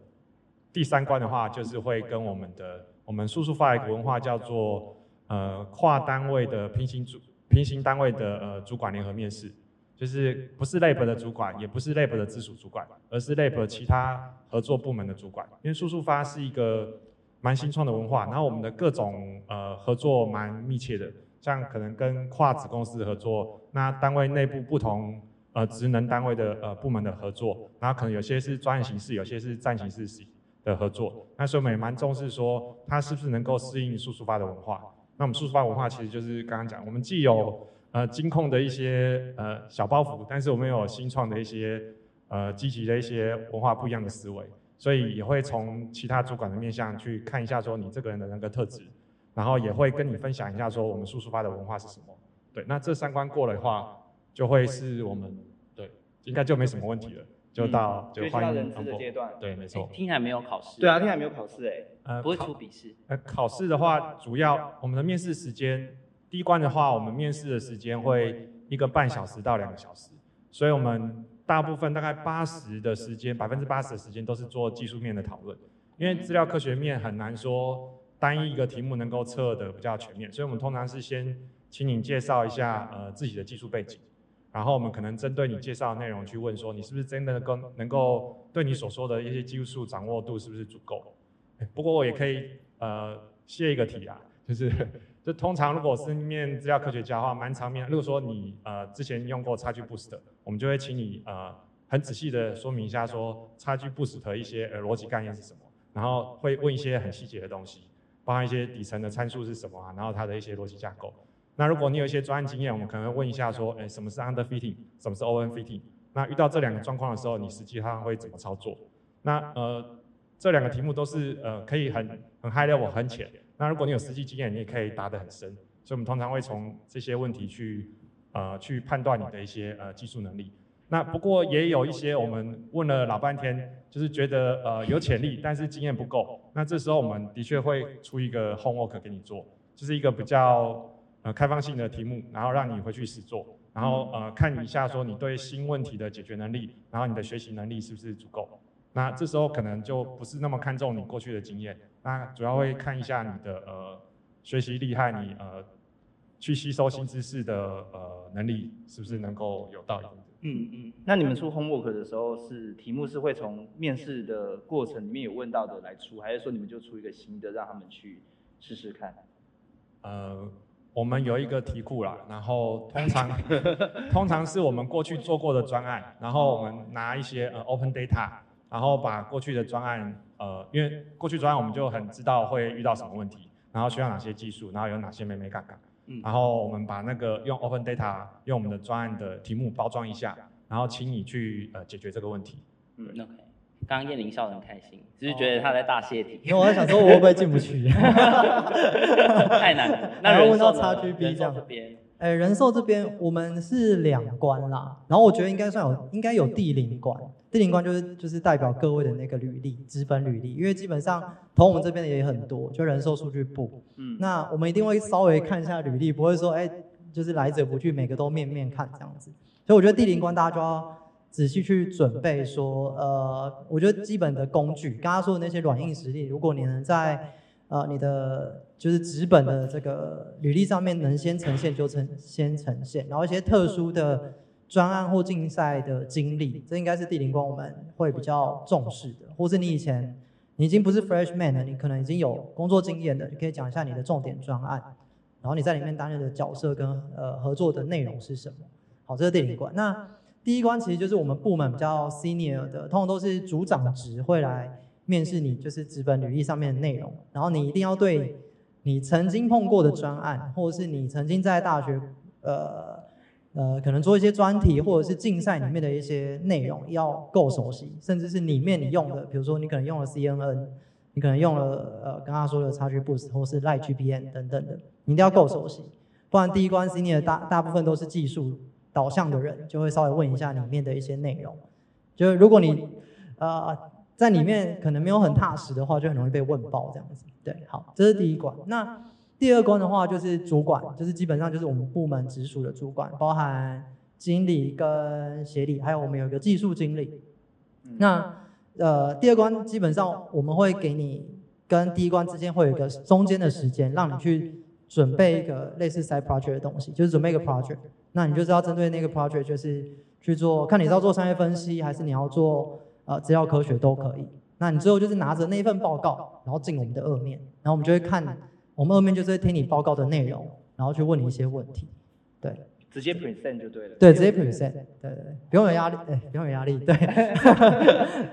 第三关的话，就是会跟我们的我们叔叔发一个文化叫做呃跨单位的平行组。平行单位的呃主管联合面试，就是不是 lab 的主管，也不是 lab 的直属主管，而是 lab 其他合作部门的主管。因为速速发是一个蛮新创的文化，然后我们的各种呃合作蛮密切的，像可能跟跨子公司合作，那单位内部不同呃职能单位的呃部门的合作，然后可能有些是专业形式，有些是站形式的合作。那所以我们也蛮重视说，它是不是能够适应速速发的文化。那我们速速发文化其实就是刚刚讲，我们既有呃金控的一些呃小包袱，但是我们有新创的一些呃积极的一些文化不一样的思维，所以也会从其他主管的面向去看一下说你这个人的那个特质，然后也会跟你分享一下说我们速速发的文化是什么。对，那这三关过了的话，就会是我们，应该就没什么问题了。就到就欢迎人资的阶段，对，没错。听起来没有考试。对啊，听起来没有考试哎，呃，不会出笔试。呃，考试的话，主要我们的面试时间，第一关的话，我们面试的时间会一个半小时到两个小时，所以我们大部分大概八十的时间，百分之八十的时间都是做技术面的讨论，因为资料科学面很难说单一一个题目能够测的比较全面，所以我们通常是先请你介绍一下呃自己的技术背景。然后我们可能针对你介绍的内容去问说，你是不是真的跟能够对你所说的一些技术掌握度是不是足够？不过我也可以呃卸一个题啊，就是就通常如果是面资料科学家的话，蛮常面。如果说你呃之前用过差距 boost，我们就会请你呃很仔细的说明一下说差距 boost 的一些呃逻辑概念是什么，然后会问一些很细节的东西，包含一些底层的参数是什么啊，然后它的一些逻辑架构。那如果你有一些专案经验，我们可能会问一下说，哎，什么是 under fitting，什么是 over fitting？那遇到这两个状况的时候，你实际上会怎么操作？那呃，这两个题目都是呃可以很很 high level 很浅。那如果你有实际经验，你也可以答得很深。所以我们通常会从这些问题去呃去判断你的一些呃技术能力。那不过也有一些我们问了老半天，就是觉得呃有潜力，但是经验不够。那这时候我们的确会出一个 homework 给你做，就是一个比较。呃，开放性的题目，然后让你回去实做，然后呃看一下说你对新问题的解决能力，然后你的学习能力是不是足够？那这时候可能就不是那么看重你过去的经验，那主要会看一下你的呃学习厉害，你呃去吸收新知识的呃能力是不是能够有道理？嗯嗯。那你们出 homework 的时候是题目是会从面试的过程里面有问到的来出，还是说你们就出一个新的让他们去试试看？呃。我们有一个题库啦，然后通常 通常是我们过去做过的专案，然后我们拿一些呃 open data，然后把过去的专案呃，因为过去专案我们就很知道会遇到什么问题，然后需要哪些技术，然后有哪些没没干干，然后我们把那个用 open data 用我们的专案的题目包装一下，然后请你去呃解决这个问题。嗯，OK。刚刚燕玲笑得很开心，只是觉得他在大泄题。因为我在想说，我会不会进不去？太难了。那问到差距 B 这样。哎，人寿这边我们是两关啦，然后我觉得应该算有，应该有第零关。第零关就是就是代表各位的那个履历，资本履历，因为基本上投我们这边的也很多，就人寿数据部。嗯。那我们一定会稍微看一下履历，不会说哎，就是来者不拒，每个都面面看这样子。所以我觉得第零关大家就要。仔细去准备说，呃，我觉得基本的工具，刚刚说的那些软硬实力，如果你能在呃你的就是纸本的这个履历上面能先呈现就呈先呈现，然后一些特殊的专案或竞赛的经历，这应该是地灵光我们会比较重视的，或是你以前你已经不是 freshman 了，你可能已经有工作经验的，你可以讲一下你的重点专案，然后你在里面担任的角色跟呃合作的内容是什么？好，这是地灵光。那第一关其实就是我们部门比较 senior 的，通常都是组长职会来面试你，就是纸本履历上面的内容。然后你一定要对你曾经碰过的专案，或者是你曾经在大学呃呃，可能做一些专题或者是竞赛里面的一些内容要够熟悉，甚至是里面你用的，比如说你可能用了 CNN，你可能用了呃刚刚说的 XGBoost 或是 LightGPN 等等的，你一定要够熟悉，不然第一关 Senior 大大部分都是技术导向的人，就会稍微问一下里面的一些内容，就是如果你呃在里面可能没有很踏实的话，就很容易被问爆这样子。对，好，这是第一关。那第二关的话就是主管，就是基本上就是我们部门直属的主管，包含经理跟协理，还有我们有一个技术经理。那呃，第二关基本上我们会给你跟第一关之间会有一个中间的时间，让你去准备一个类似 side project 的东西，就是准备一个 project。那你就是要针对那个 project，就是去做，看你是要做商业分析，还是你要做呃资料科学都可以。那你最后就是拿着那份报告，然后进我们的二面，然后我们就会看。我们二面就是会听你报告的内容，然后去问你一些问题，对，直接 present 就对了。对，直接 present，对对对，不用有压力，对，不用有压力，对，对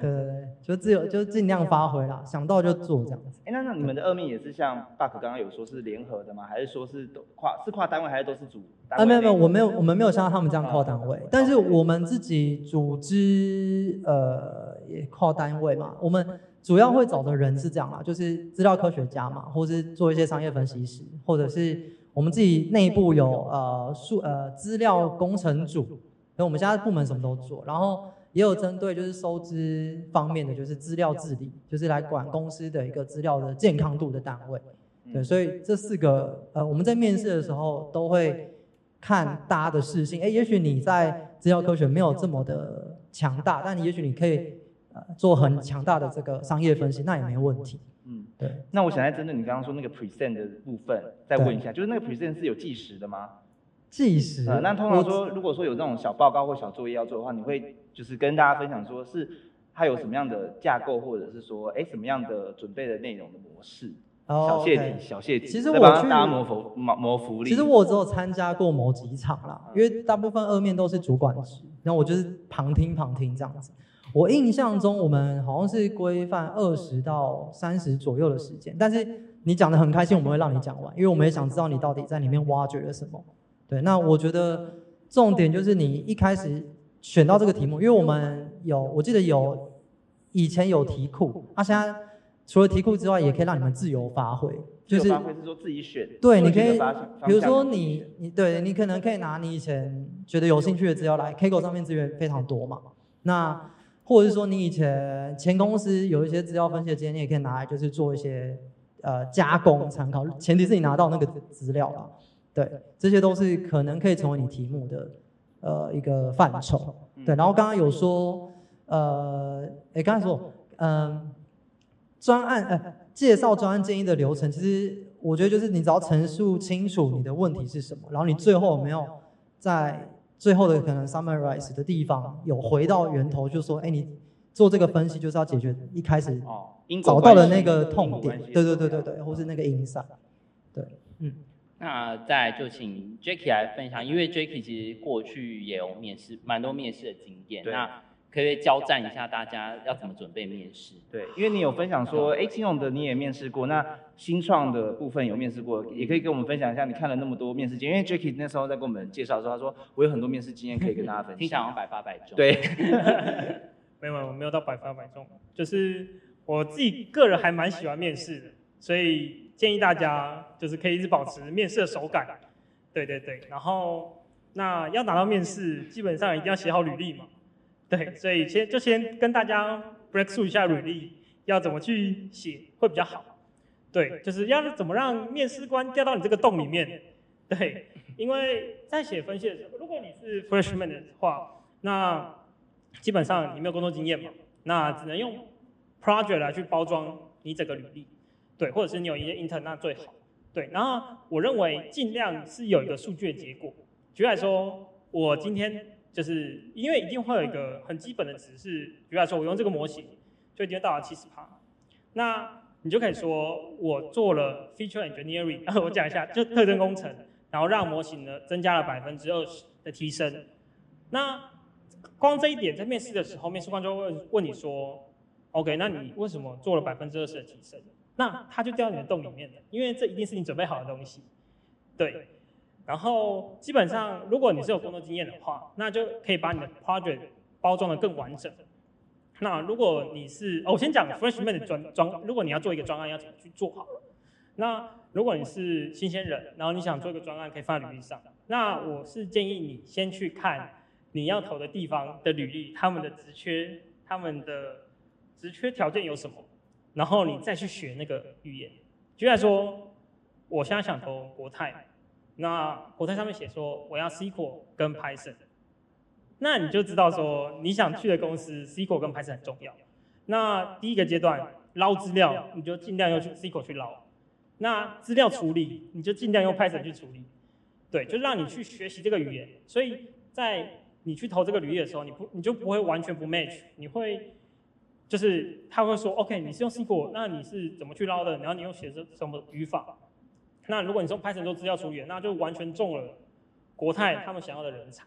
对对，就自由，就尽量发挥啦，想到就做这样子。哎，那那你们的二面也是像 Buck 刚刚有说是联合的吗？还是说是都跨是跨单位，还是都是组？啊，没有没有，我没有我们没有像他们这样跨单位，但是我们自己组织呃也跨单位嘛，我们。主要会找的人是这样啦，就是资料科学家嘛，或是做一些商业分析师，或者是我们自己内部有呃数呃资料工程组，那我们现在部门什么都做，然后也有针对就是收支方面的，就是资料治理，就是来管公司的一个资料的健康度的单位。对，所以这四个呃我们在面试的时候都会看大家的事性，哎，也许你在资料科学没有这么的强大，但你也许你可以。做很强大的这个商业分析，那也没问题。嗯，对。那我想再针对你刚刚说那个 present 的部分，再问一下，就是那个 present 是有计时的吗？计时。那通常说，如果说有这种小报告或小作业要做的话，你会就是跟大家分享说，是它有什么样的架构，或者是说，哎，什么样的准备的内容的模式？小谢题，小谢题。其实我去大家福利。其实我只有参加过某几场啦，因为大部分二面都是主管职，然后我就是旁听旁听这样子。我印象中，我们好像是规范二十到三十左右的时间，但是你讲的很开心，我们会让你讲完，因为我们也想知道你到底在里面挖掘了什么。对，那我觉得重点就是你一开始选到这个题目，因为我们有，我记得有以前有题库，那现在除了题库之外，也可以让你们自由发挥，就是发挥是说自己选，对，你可以，比如说你你对你可能可以拿你以前觉得有兴趣的资料来，Kaggle 上面资源非常多嘛，那。或者是说你以前前公司有一些资料分析的经验，你也可以拿来就是做一些呃加工参考，前提是你拿到那个资料了，对，这些都是可能可以成为你题目的呃一个范畴，对。然后刚刚有说呃，哎，刚才说嗯，专案呃介绍专案建议的流程，其实我觉得就是你只要陈述清楚你的问题是什么，然后你最后没有在。最后的可能 summarize 的地方有回到源头，就说，哎，你做这个分析就是要解决一开始找到的那个痛点，对对对对对，或是那个影响，对，嗯。那再就请 Jacky 来分享，因为 Jacky 其实过去也有面试，蛮多面试的经验，那。可以交战一下，大家要怎么准备面试？对，因为你有分享说，哎，金融的你也面试过，那新创的部分有面试过，也可以跟我们分享一下。你看了那么多面试经验，因为 Jacky 那时候在跟我们介绍的时候，他说我有很多面试经验可以跟大家分享。听起来百发百中。对，没有没有没有到百发百中，就是我自己个人还蛮喜欢面试的，所以建议大家就是可以一直保持面试的手感。对对对，然后那要拿到面试，基本上一定要写好履历嘛。对，所以先就先跟大家 break through 一下履历，要怎么去写会比较好。对，就是要怎么让面试官掉到你这个洞里面。对，因为在写分析的时候，如果你是 freshman 的话，那基本上你没有工作经验嘛，那只能用 project 来去包装你整个履历。对，或者是你有一些 intern，那最好。对，然后我认为尽量是有一个数据的结果。举例来说，我今天。就是因为一定会有一个很基本的值，是比如说我用这个模型就已经到了七十趴，那你就可以说我做了 feature engineering，我讲一下就特征工程，然后让模型呢增加了百分之二十的提升。那光这一点在面试的时候，面试官就会问你说，OK，那你为什么做了百分之二十的提升？那它就掉到你的洞里面了，因为这一定是你准备好的东西。对，然后基本上，如果你是有工作经验的话，那就可以把你的 project 包装的更完整。那如果你是，我先讲 freshman 的专专，如果你要做一个专案，要怎么去做好。那如果你是新鲜人，然后你想做一个专案，可以放在履历上。那我是建议你先去看你要投的地方的履历，他们的职缺，他们的职缺条件有什么，然后你再去学那个语言。举例说，我现在想投国泰，那国泰上面写说我要 SQL 跟 Python，那你就知道说你想去的公司 SQL 跟 Python 很重要。那第一个阶段捞资料，你就尽量用 SQL 去捞。那资料处理，你就尽量用 Python 去处理。对，就让你去学习这个语言。所以在你去投这个履历的时候，你不你就不会完全不 match，你会就是他会说 OK，你是用 SQL，那你是怎么去捞的？然后你又写着什么语法？那如果你用 Python 做资料处理，那就完全中了国泰他们想要的人才。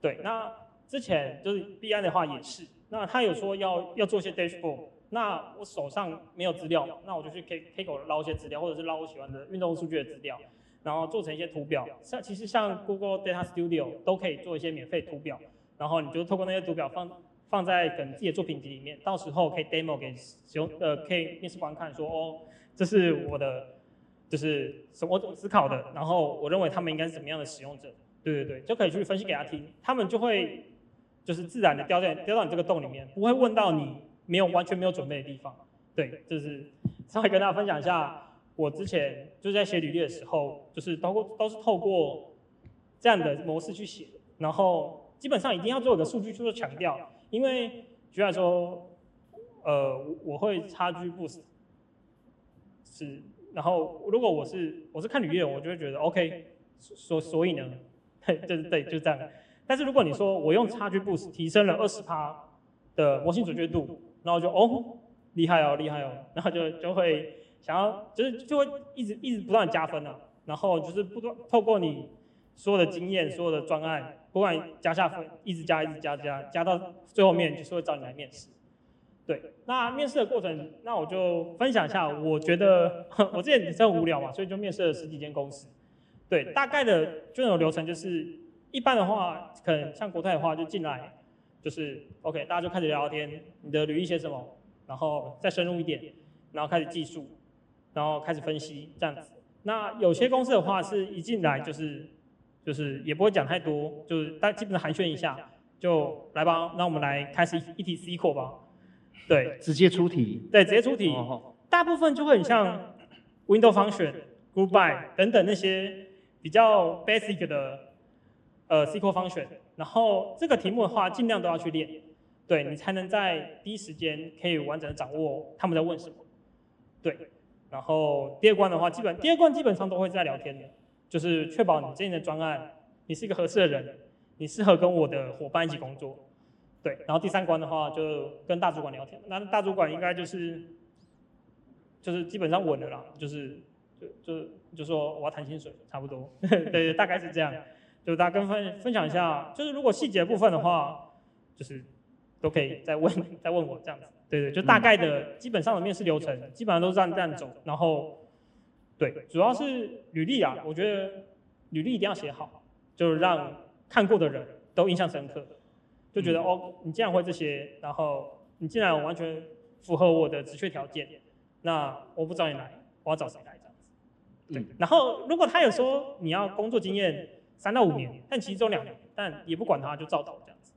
对，那之前就是 B 安的话也是，那他有说要要做一些 dashboard，那我手上没有资料，那我就去 K K 狗捞一些资料，或者是捞我喜欢的运动数据的资料，然后做成一些图表。像其实像 Google Data Studio 都可以做一些免费图表，然后你就透过那些图表放放在可能自己的作品集里面，到时候可以 demo 给使用呃可以面试官看，说哦这是我的就是什么思考的，然后我认为他们应该是怎么样的使用者。对对对，就可以去分析给他听，他们就会就是自然的掉在掉到你这个洞里面，不会问到你没有完全没有准备的地方。对，就是稍微跟大家分享一下，我之前就是在写履历的时候，就是都过都是透过这样的模式去写，然后基本上一定要做一个数据去做强调，因为举例说，呃，我会差距不死，是，然后如果我是我是看履历，我就会觉得 OK，所所以呢。对对对，就这样。但是如果你说我用差距 boost 提升了二十趴的模型准确度，然后就哦厉害哦厉害哦，然后就就会想要就是就会一直一直不断加分啊，然后就是不断透过你所有的经验、所有的专案，不管加下分，一直加一直加加加到最后面就是会找你来面试。对，那面试的过程，那我就分享一下，我觉得我之前也是很无聊嘛，所以就面试了十几间公司。对，大概的这种流程就是，一般的话，可能像国泰的话，就进来，就是 OK，大家就开始聊聊天，你的履历写什么，然后再深入一点，然后开始技术，然后开始分析这样子。那有些公司的话，是一进来就是，就是也不会讲太多，就是大基本上寒暄一下，就来吧，那我们来开始一题 C 课吧。对，直接出题。对，直接出题。大部分就会很像 Window Function、By 等等那些。比较 basic 的呃 SQL function，然后这个题目的话，尽量都要去练，对你才能在第一时间可以完整的掌握他们在问什么。对，然后第二关的话，基本第二关基本上都会在聊天的，就是确保你这的专案，你是一个合适的人，你适合跟我的伙伴一起工作。对，然后第三关的话，就跟大主管聊天，那大主管应该就是就是基本上稳了啦，就是就就。就说我要谈薪水，差不多，对 对，大概是这样。就大家跟分分享一下，就是如果细节部分的话，就是都可以再问再问我这样子。对对，就大概的基本上的面试流程，基本上都是这样这样走。然后，对，主要是履历啊，我觉得履历一定要写好，就是让看过的人都印象深刻，就觉得哦，你既然会这些，然后你竟然完全符合我的职缺条件，那我不找你来，我要找谁来这样子？对，然后如果他有说你要工作经验三到五年，但其实只有两年，但也不管他，就照到这样子。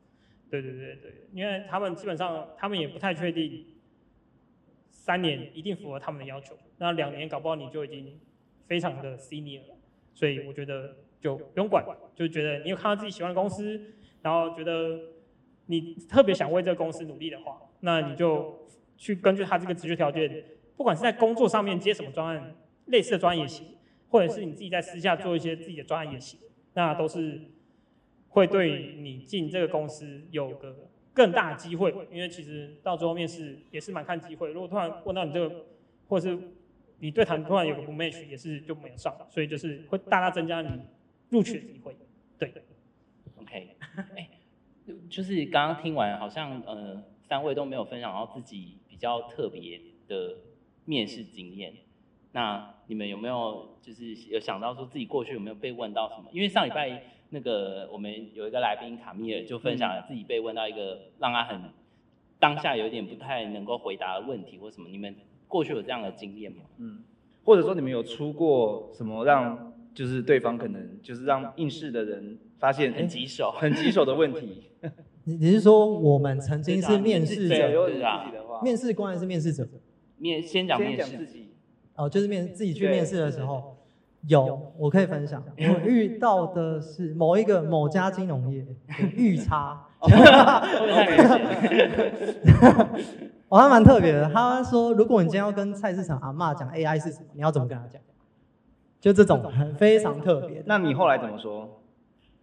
对对对对，因为他们基本上他们也不太确定三年一定符合他们的要求，那两年搞不好你就已经非常的 senior 了，所以我觉得就不用管，就觉得你有看到自己喜欢的公司，然后觉得你特别想为这个公司努力的话，那你就去根据他这个职业条件，不管是在工作上面接什么专案。类似的专业也行，或者是你自己在私下做一些自己的专案也行，那都是会对你进这个公司有个更大机会。因为其实到最后面试也是蛮看机会，如果突然问到你这个，或者是你对谈突然有个不 match，也是就没有上，所以就是会大大增加你录取的机会。对，OK，哎，就是刚刚听完，好像呃三位都没有分享到自己比较特别的面试经验。那你们有没有就是有想到说自己过去有没有被问到什么？因为上礼拜那个我们有一个来宾卡米尔就分享了自己被问到一个让他很当下有点不太能够回答的问题或什么，你们过去有这样的经验吗？嗯，或者说你们有出过什么让就是对方可能就是让应试的人发现很棘手，很棘手的问题？你你是说我们曾经是面试者，对啊自己的话，面试官还是面试者？面先讲面试，自己，哦，就是面自己去面试的时候，有我可以分享，我遇到的是某一个某家金融业 预差，会不会太明显？哦，还 蛮特别的。他说，如果你今天要跟菜市场阿妈讲 AI 是什么，你要怎么跟他讲？就这种很非常特别的。那你后来怎么说？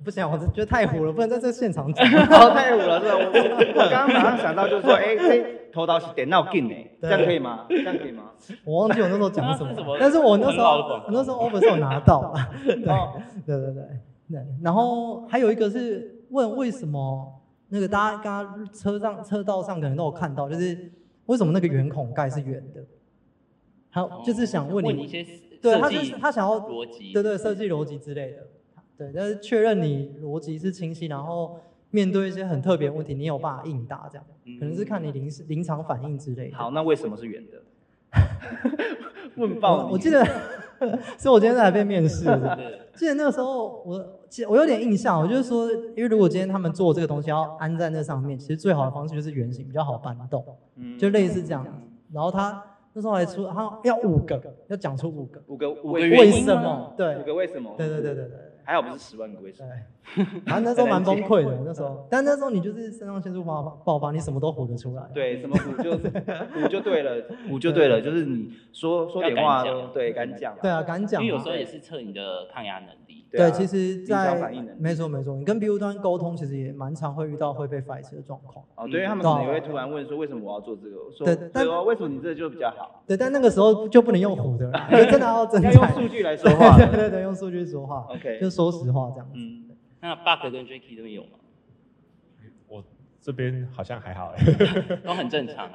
不行，我觉得太虎了，不能在这现场讲。哦，太虎了，是吧？我我我刚刚马上想到就是说，哎，这头刀是点到劲呢，这对样可以吗？这样可以吗？我忘记我那时候讲什么 么，但是我那时候我那时候 offer 是有拿到了。对对对对对，然后还有一个是问为什么那个大家刚刚车上车道上可能都有看到，就是为什么那个圆孔盖是圆的？还有就是想问你，问你一些对，他就是他想要逻辑，对对设计逻辑之类的，对，但是确认你逻辑是清晰，然后面对一些很特别的问题，你有办法应答，这样嗯可能是看你临时临场反应之类的。好，那为什么是圆的？问爆你！我我记得，所以我今天在来被面试 记得那个时候，我记得我有点印象，我就是说，因为如果今天他们做这个东西要安在那上面，其实最好的方式就是圆形，比较好搬动，嗯就类似这样。然后他那时候还出，他要五个，要讲出五个五个五个为什么？对五个为什么？对对对对对还好不是十万个为什么。对。反正那时候蛮崩溃的，那时候，但那时候你就是肾上腺素爆发爆发，你什么都活得出来。对，什么唬就 唬就对了，唬就对了，就是你说说点话对敢讲。对啊，敢讲嘛。因为有时候也是测你的抗压能力。对，其实在没错没错，你跟 BU 端沟通，其实也蛮常会遇到会被 fight 的状况。哦，对，因为他们可能也会突然问说，为什么我要做这个？我说，对但对哦，为什么你这个就比较好？对，但那个时候就不能用唬的了，真的要真要用材。数据来说话对对对，用数据说话，OK，就说实话这样子。嗯，那 Bug 跟 Jacky 这边有吗？我这边好像还好哎。都很正常，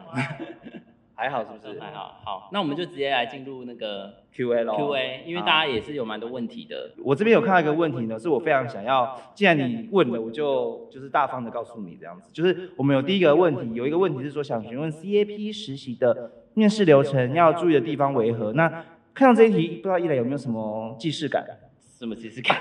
还好是不是还好。好，那我们就直接来进入那个？Q&A 咯 Q&A，因为大家也是有蛮多问题的。我这边有看到一个问题呢，是我非常想要，既然你问了，我就就是大方的告诉你这样子。就是我们有第一个问题，有一个问题是说想询问 CAP 实习的面试流程要注意的地方为何？那看到这一题，不知道一磊有没有什么既视感？什么其实看？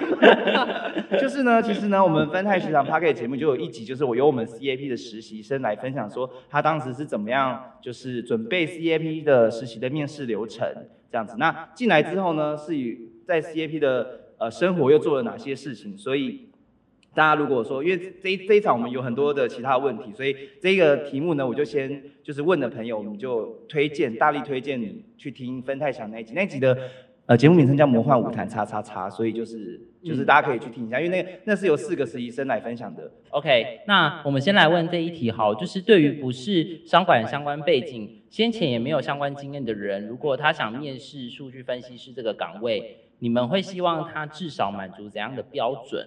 就是呢，其实呢，我们分泰学长 p a r k 节目就有一集，就是我由我们 CAP 的实习生来分享说，他当时是怎么样，就是准备 CAP 的实习的面试流程这样子。那进来之后呢，是以在 CAP 的呃生活又做了哪些事情？所以大家如果说，因为这一这一场我们有很多的其他问题，所以这个题目呢，我就先就是问的朋友，我们就推荐大力推荐你去听分泰祥那一集，那一集的。呃，节目名称叫《魔幻舞台叉叉叉》，所以就是就是大家可以去听一下，因为那个那是由四个实习生来分享的。OK，那我们先来问这一题，好，就是对于不是商管相关背景、先前也没有相关经验的人，如果他想面试数据分析师这个岗位，你们会希望他至少满足怎样的标准？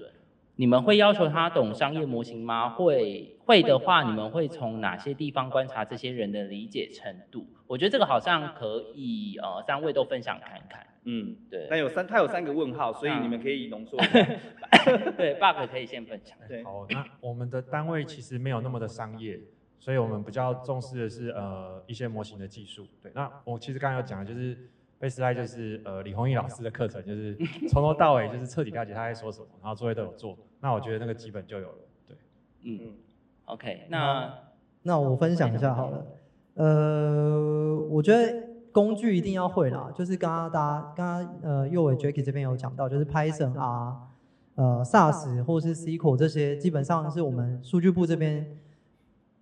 你们会要求他懂商业模型吗？会会的话，你们会从哪些地方观察这些人的理解程度？我觉得这个好像可以，呃，三位都分享看看。嗯，对，那有三，它有三个问号，所以你们可以浓缩。对，bug 可以先分享。对，好，那我们的单位其实没有那么的商业，所以我们比较重视的是呃一些模型的技术。对，那我其实刚刚有讲的就是贝斯赖就是呃李宏毅老师的课程，就是 从头到尾就是彻底了解他在说什么，然后作业都有做。那我觉得那个基本就有了。对，嗯，OK，那那我分享一下好了。呃，我觉得工具一定要会啦，就是刚刚大家刚刚呃右伟 Jacky 这边有讲到，就是 Python 啊、呃 SAS 或是 SQL 这些，基本上是我们数据部这边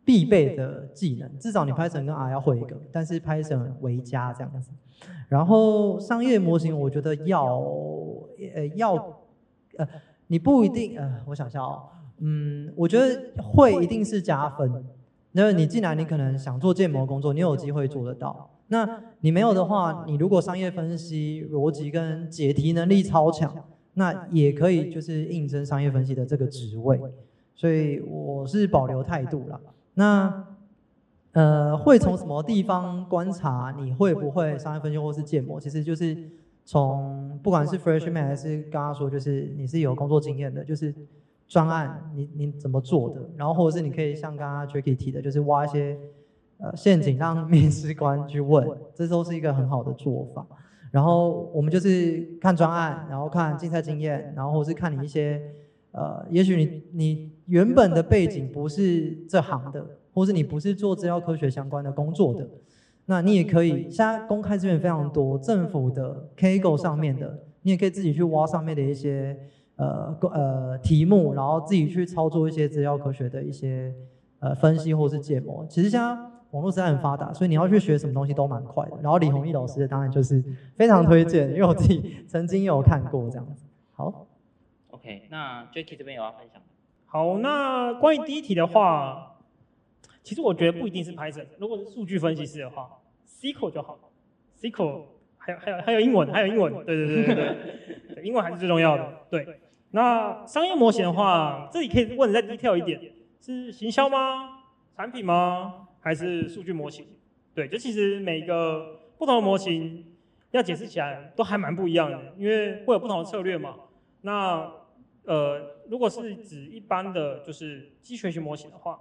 必备的技能，至少你 Python 跟 R 要会一个，但是 Python 为佳这样子。然后商业模型，我觉得要呃要呃你不一定呃，我想一下哦，嗯，我觉得会一定是加分。那你进来，你可能想做建模工作，你有机会做得到。那你没有的话，你如果商业分析、逻辑跟解题能力超强，那也可以就是应征商业分析的这个职位。所以我是保留态度啦。那呃，会从什么地方观察你会不会商业分析或是建模？其实就是从不管是 freshman 还是刚刚说，就是你是有工作经验的，就是专案你你怎么做的，然后或者是你可以像刚刚 Jacky 提的，就是挖一些呃陷阱让面试官去问，这都是一个很好的做法。然后我们就是看专案，然后看竞赛经验，然后或是看你一些呃，也许你你原本的背景不是这行的，或是你不是做资料科学相关的工作的，那你也可以，现在公开资源非常多，政府的 Kaggle 上面的，你也可以自己去挖上面的一些呃呃题目，然后自己去操作一些资料科学的一些呃分析或是建模。其实现在。网络实在很发达，所以你要去学什么东西都蛮快的。然后李宏毅老师当然就是非常推荐，因为我自己曾经有看过这样子。好，OK，那 Jacky 这边有要分享。好，那关于第一题的话，其实我觉得不一定是 Python，如果是数据分析师的话，SQL 就好。SQL 还有还有还有英文，还有英文，对对对对对，英文还是最重要的。对，那商业模型的话，这里可以问的再 detail 一点，是行销吗？产品吗？还是数据模型，对，就其实每个不同的模型要解释起来都还蛮不一样的，因为会有不同的策略嘛。那呃，如果是指一般的就是机学习模型的话，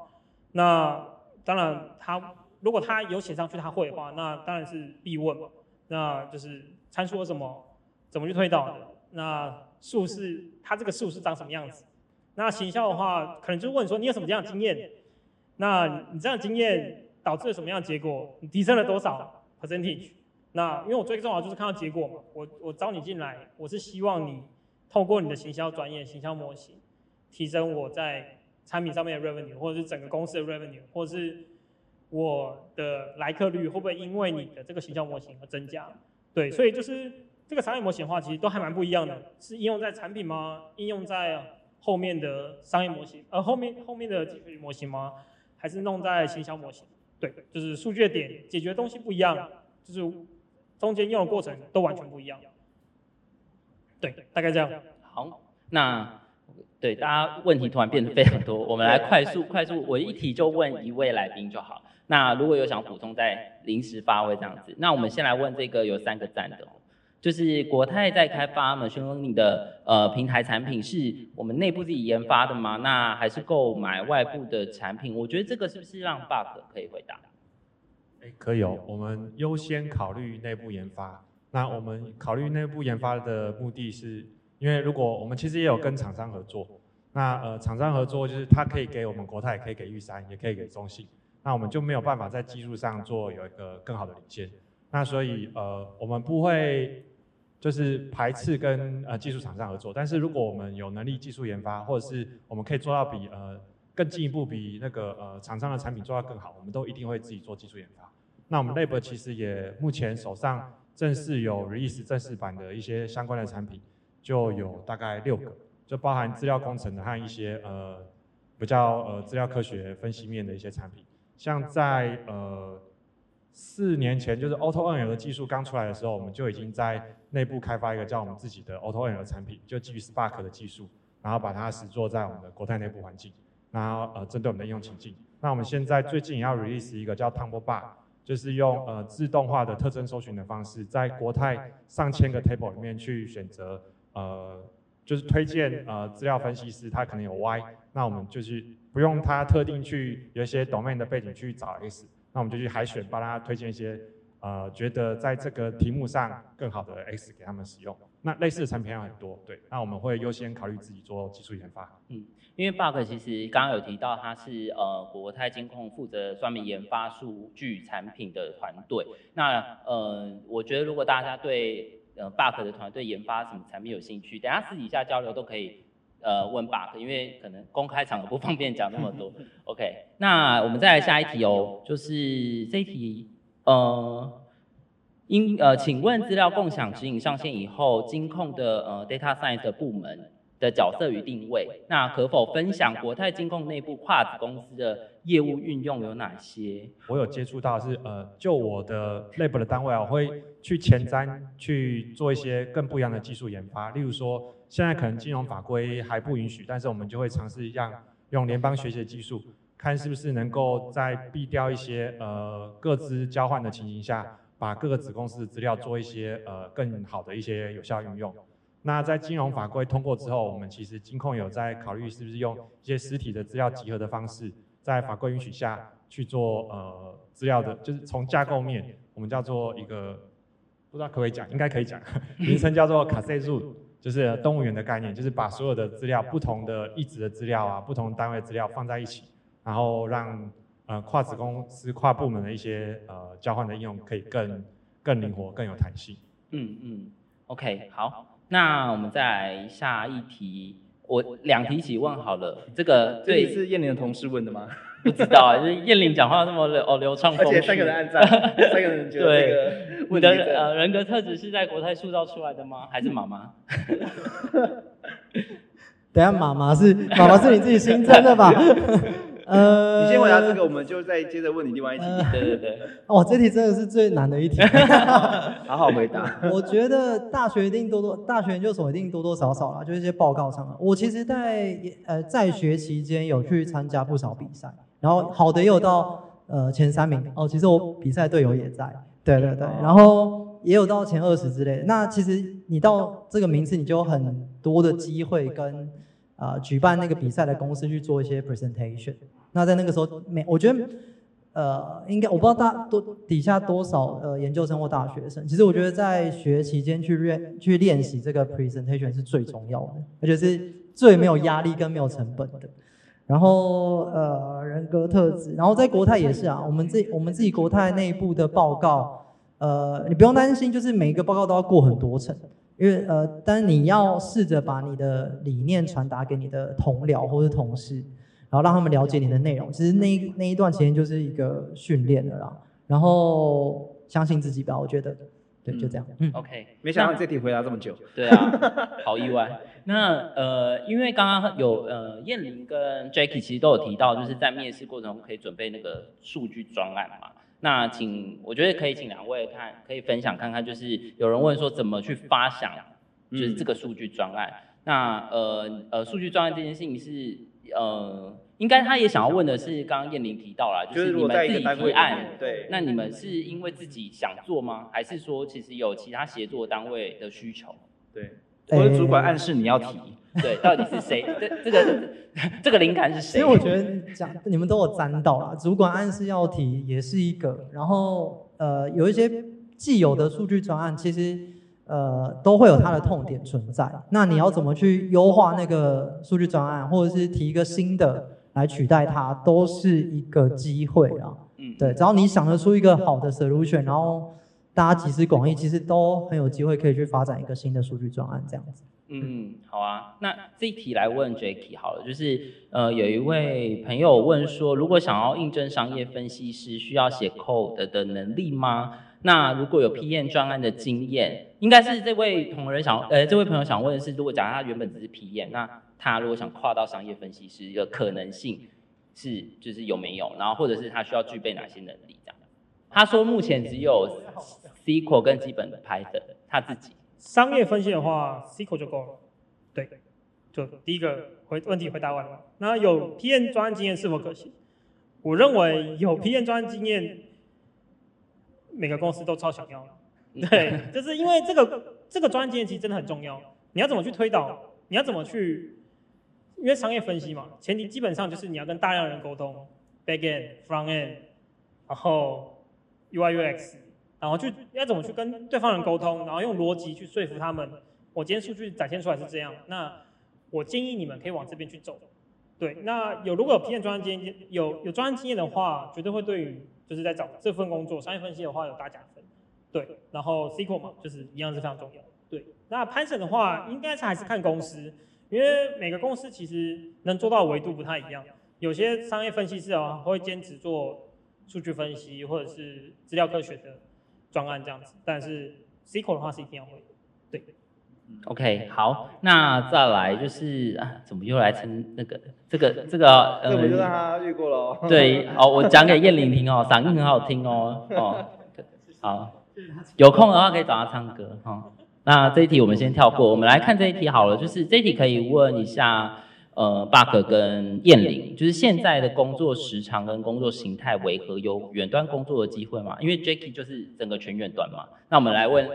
那当然它如果它有写上去它会的话，那当然是必问嘛。那就是参数什么，怎么去推导的？那数是它这个数是长什么样子？那行销的话，可能就问说你有什么这样的经验？那你这样经验导致了什么样的结果？你提升了多少 percentage？那因为我最重要就是看到结果嘛。我我招你进来，我是希望你透过你的行销专业、行销模型，提升我在产品上面的 revenue，或者是整个公司的 revenue，或者是我的来客率会不会因为你的这个行销模型而增加？对，所以就是这个商业模型的话，其实都还蛮不一样的。是应用在产品吗？应用在后面的商业模型？呃，后面后面的技术模型吗？还是弄在行销模型，对，就是数据的点解决的东西不一样，就是中间用的过程都完全不一样。对，大概这样。好，那对大家问题突然变得非常多，我们来快速快速，我一题就问一位来宾就好。那如果有想补充，再临时发挥这样子。那我们先来问这个有三个赞的。就是国泰在开发 machine learning 的呃平台产品，是我们内部自己研发的吗？那还是购买外部的产品？我觉得这个是不是让 bug 可以回答？哎，可以哦。我们优先考虑内部研发。那我们考虑内部研发的目的是，因为如果我们其实也有跟厂商合作，那呃厂商合作就是他可以给我们国泰，可以给玉山，也可以给中信，那我们就没有办法在技术上做有一个更好的领先。那所以呃我们不会。就是排斥跟呃技术厂商合作，但是如果我们有能力技术研发，或者是我们可以做到比呃更进一步比那个呃厂商的产品做到更好，我们都一定会自己做技术研发。那我们 lab 其实也目前手上正式有 release 正式版的一些相关的产品，就有大概六个，就包含资料工程的和一些呃比较呃资料科学分析面的一些产品，像在呃。四年前，就是 AutoNL 的技术刚出来的时候，我们就已经在内部开发一个叫我们自己的 AutoNL 产品，就基于 Spark 的技术，然后把它实做在我们的国泰内部环境，然后呃针对我们的应用情境。那我们现在最近也要 release 一个叫 Tumble Bar，就是用呃自动化的特征搜寻的方式，在国泰上千个 table 里面去选择呃就是推荐呃资料分析师，他可能有 Y，那我们就是不用他特定去有一些 domain 的背景去找 X。那我们就去海选，帮他推荐一些，呃，觉得在这个题目上更好的 X 给他们使用。那类似的产品有很多，对。那我们会优先考虑自己做技术研发。嗯，因为 Bug 其实刚刚有提到，它是呃国泰金控负责专门研发数据产品的团队。那呃，我觉得如果大家对呃 Bug 的团队研发什么产品有兴趣，等下私底下交流都可以。呃，问 bug，因为可能公开场合不方便讲那么多。OK，那我们再来下一题哦，就是这一题，呃，因呃，请问资料共享指引上线以后，金控的呃 data science 的部门的角色与定位，那可否分享国泰金控内部跨子公司的业务运用有哪些？我有接触到是呃，就我的 lab 的单位啊，我会去前瞻去做一些更不一样的技术研发，例如说。现在可能金融法规还不允许，但是我们就会尝试让用联邦学习的技术看是不是能够在避掉一些呃各资交换的情形下，把各个子公司的资料做一些呃更好的一些有效运用。那在金融法规通过之后，我们其实金控有在考虑是不是用一些实体的资料集合的方式，在法规允许下去做呃资料的，就是从架构面，我们叫做一个不知道可不可以讲，应该可以讲，名称叫做卡塞数，就是动物园的概念，就是把所有的资料、不同的一职的资料啊、不同单位资料放在一起，然后让呃跨子公司、跨部门的一些呃交换的应用可以更更灵活、更有弹性。嗯嗯，OK，好。那我们再来下一题，我两题一起问好了。这个这里是燕玲的同事问的吗？不知道啊，就是燕玲讲话那么流哦流畅，而且三个人按赞，三个人觉得这个你的呃人格特质是在国泰塑造出来的吗？还是妈妈？等下妈妈是妈妈是你自己新增的吧？呃，你先回答这个，我们就再接着问你另外一题。对对对，哦，这题真的是最难的一题。好好回答。我觉得大学一定多多，大学研究所一定多多少少啦，就是一些报告上。我其实，在呃在学期间有去参加不少比赛，然后好的也有到呃前三名。哦，其实我比赛队友也在。对对对，然后也有到前二十之类的。那其实你到这个名次，你就有很多的机会跟啊举办那个比赛的公司去做一些 presentation。那在那个时候，每我觉得，呃，应该我不知道大多底下多少呃研究生或大学生，其实我觉得在学期间去练去练习这个 presentation 是最重要的，而且是最没有压力跟没有成本的。然后呃人格特质，然后在国泰也是啊，我们自我们自己国泰内部的报告，呃，你不用担心，就是每一个报告都要过很多层，因为呃，但是你要试着把你的理念传达给你的同僚或者同事。然后让他们了解你的内容，其实那一那一段时间就是一个训练的啦。然后相信自己吧，我觉得，对，就这样。嗯，OK。没想到你这题回答这么久。对啊，好意外。那呃，因为刚刚有呃燕玲跟 Jackie 其实都有提到，就是在面试过程中可以准备那个数据专案嘛。那请我觉得可以请两位看，可以分享看看，就是有人问说怎么去发想，就是这个数据专案。那呃呃，数据专案这件事情是。呃，应该他也想要问的是，刚刚燕玲提到了，就是你们自己提案，对，那你们是因为自己想做吗？还是说其实有其他协作单位的需求？对，我的主管暗示你要提，对，到底是谁？这这个这个灵感是谁？其实我觉得讲你们都有沾到啦，主管暗示要提也是一个，然后呃有一些既有的数据专案，其实。呃，都会有它的痛点存在。那你要怎么去优化那个数据专案，或者是提一个新的来取代它，都是一个机会啊。嗯，对，只要你想得出一个好的 solution，然后大家集思广益，其实都很有机会可以去发展一个新的数据专案这样子。嗯，好啊。那这一题来问 Jacky 好了，就是呃，有一位朋友问说，如果想要应征商业分析师，需要写 code 的能力吗？那如果有 PM 专案的经验，应该是这位同仁想，呃，这位朋友想问的是，如果假设他原本只是 PM，那他如果想跨到商业分析师，的可能性是就是有没有？然后或者是他需要具备哪些能力？这样。他说目前只有 SQL 跟基本的 Python，他自己。商业分析的话，SQL 就够了。对，就第一个回问题回答完了。那有 PM 专案经验是否可行？我认为有 PM 专案经验。每个公司都超想要，对，就是因为这个这个专业经验其实真的很重要。你要怎么去推导？你要怎么去？因为商业分析嘛，前提基本上就是你要跟大量人沟通，back end、front end，然后 UI UX，然后去要怎么去跟对方人沟通，然后用逻辑去说服他们。我今天数据展现出来是这样，那我建议你们可以往这边去走。对，那有如果有 PM 专业经验，有有专业经验的话，绝对会对于。就是在找这份工作，商业分析的话有大加分，对，然后 SQL 嘛，就是一样是非常重要，对。那 Python 的话，应该是还是看公司，因为每个公司其实能做到维度不太一样，有些商业分析师啊会兼职做数据分析或者是资料科学的专案这样子，但是 SQL 的话是一定要会，对。OK，好，那再来就是啊，怎么又来称那个这个这个？这不就让他越过了？对，哦，我讲给燕玲听哦，嗓音很好 听哦，哦，好，有空的话可以找他唱歌哈。那这一题我们先跳过，我们来看这一题好了，就是这一题可以问一下，呃 bug 跟燕玲，就是现在的工作时长跟工作形态为何？有远端工作的机会嘛？因为 Jacky 就是整个全远端嘛。那我们来问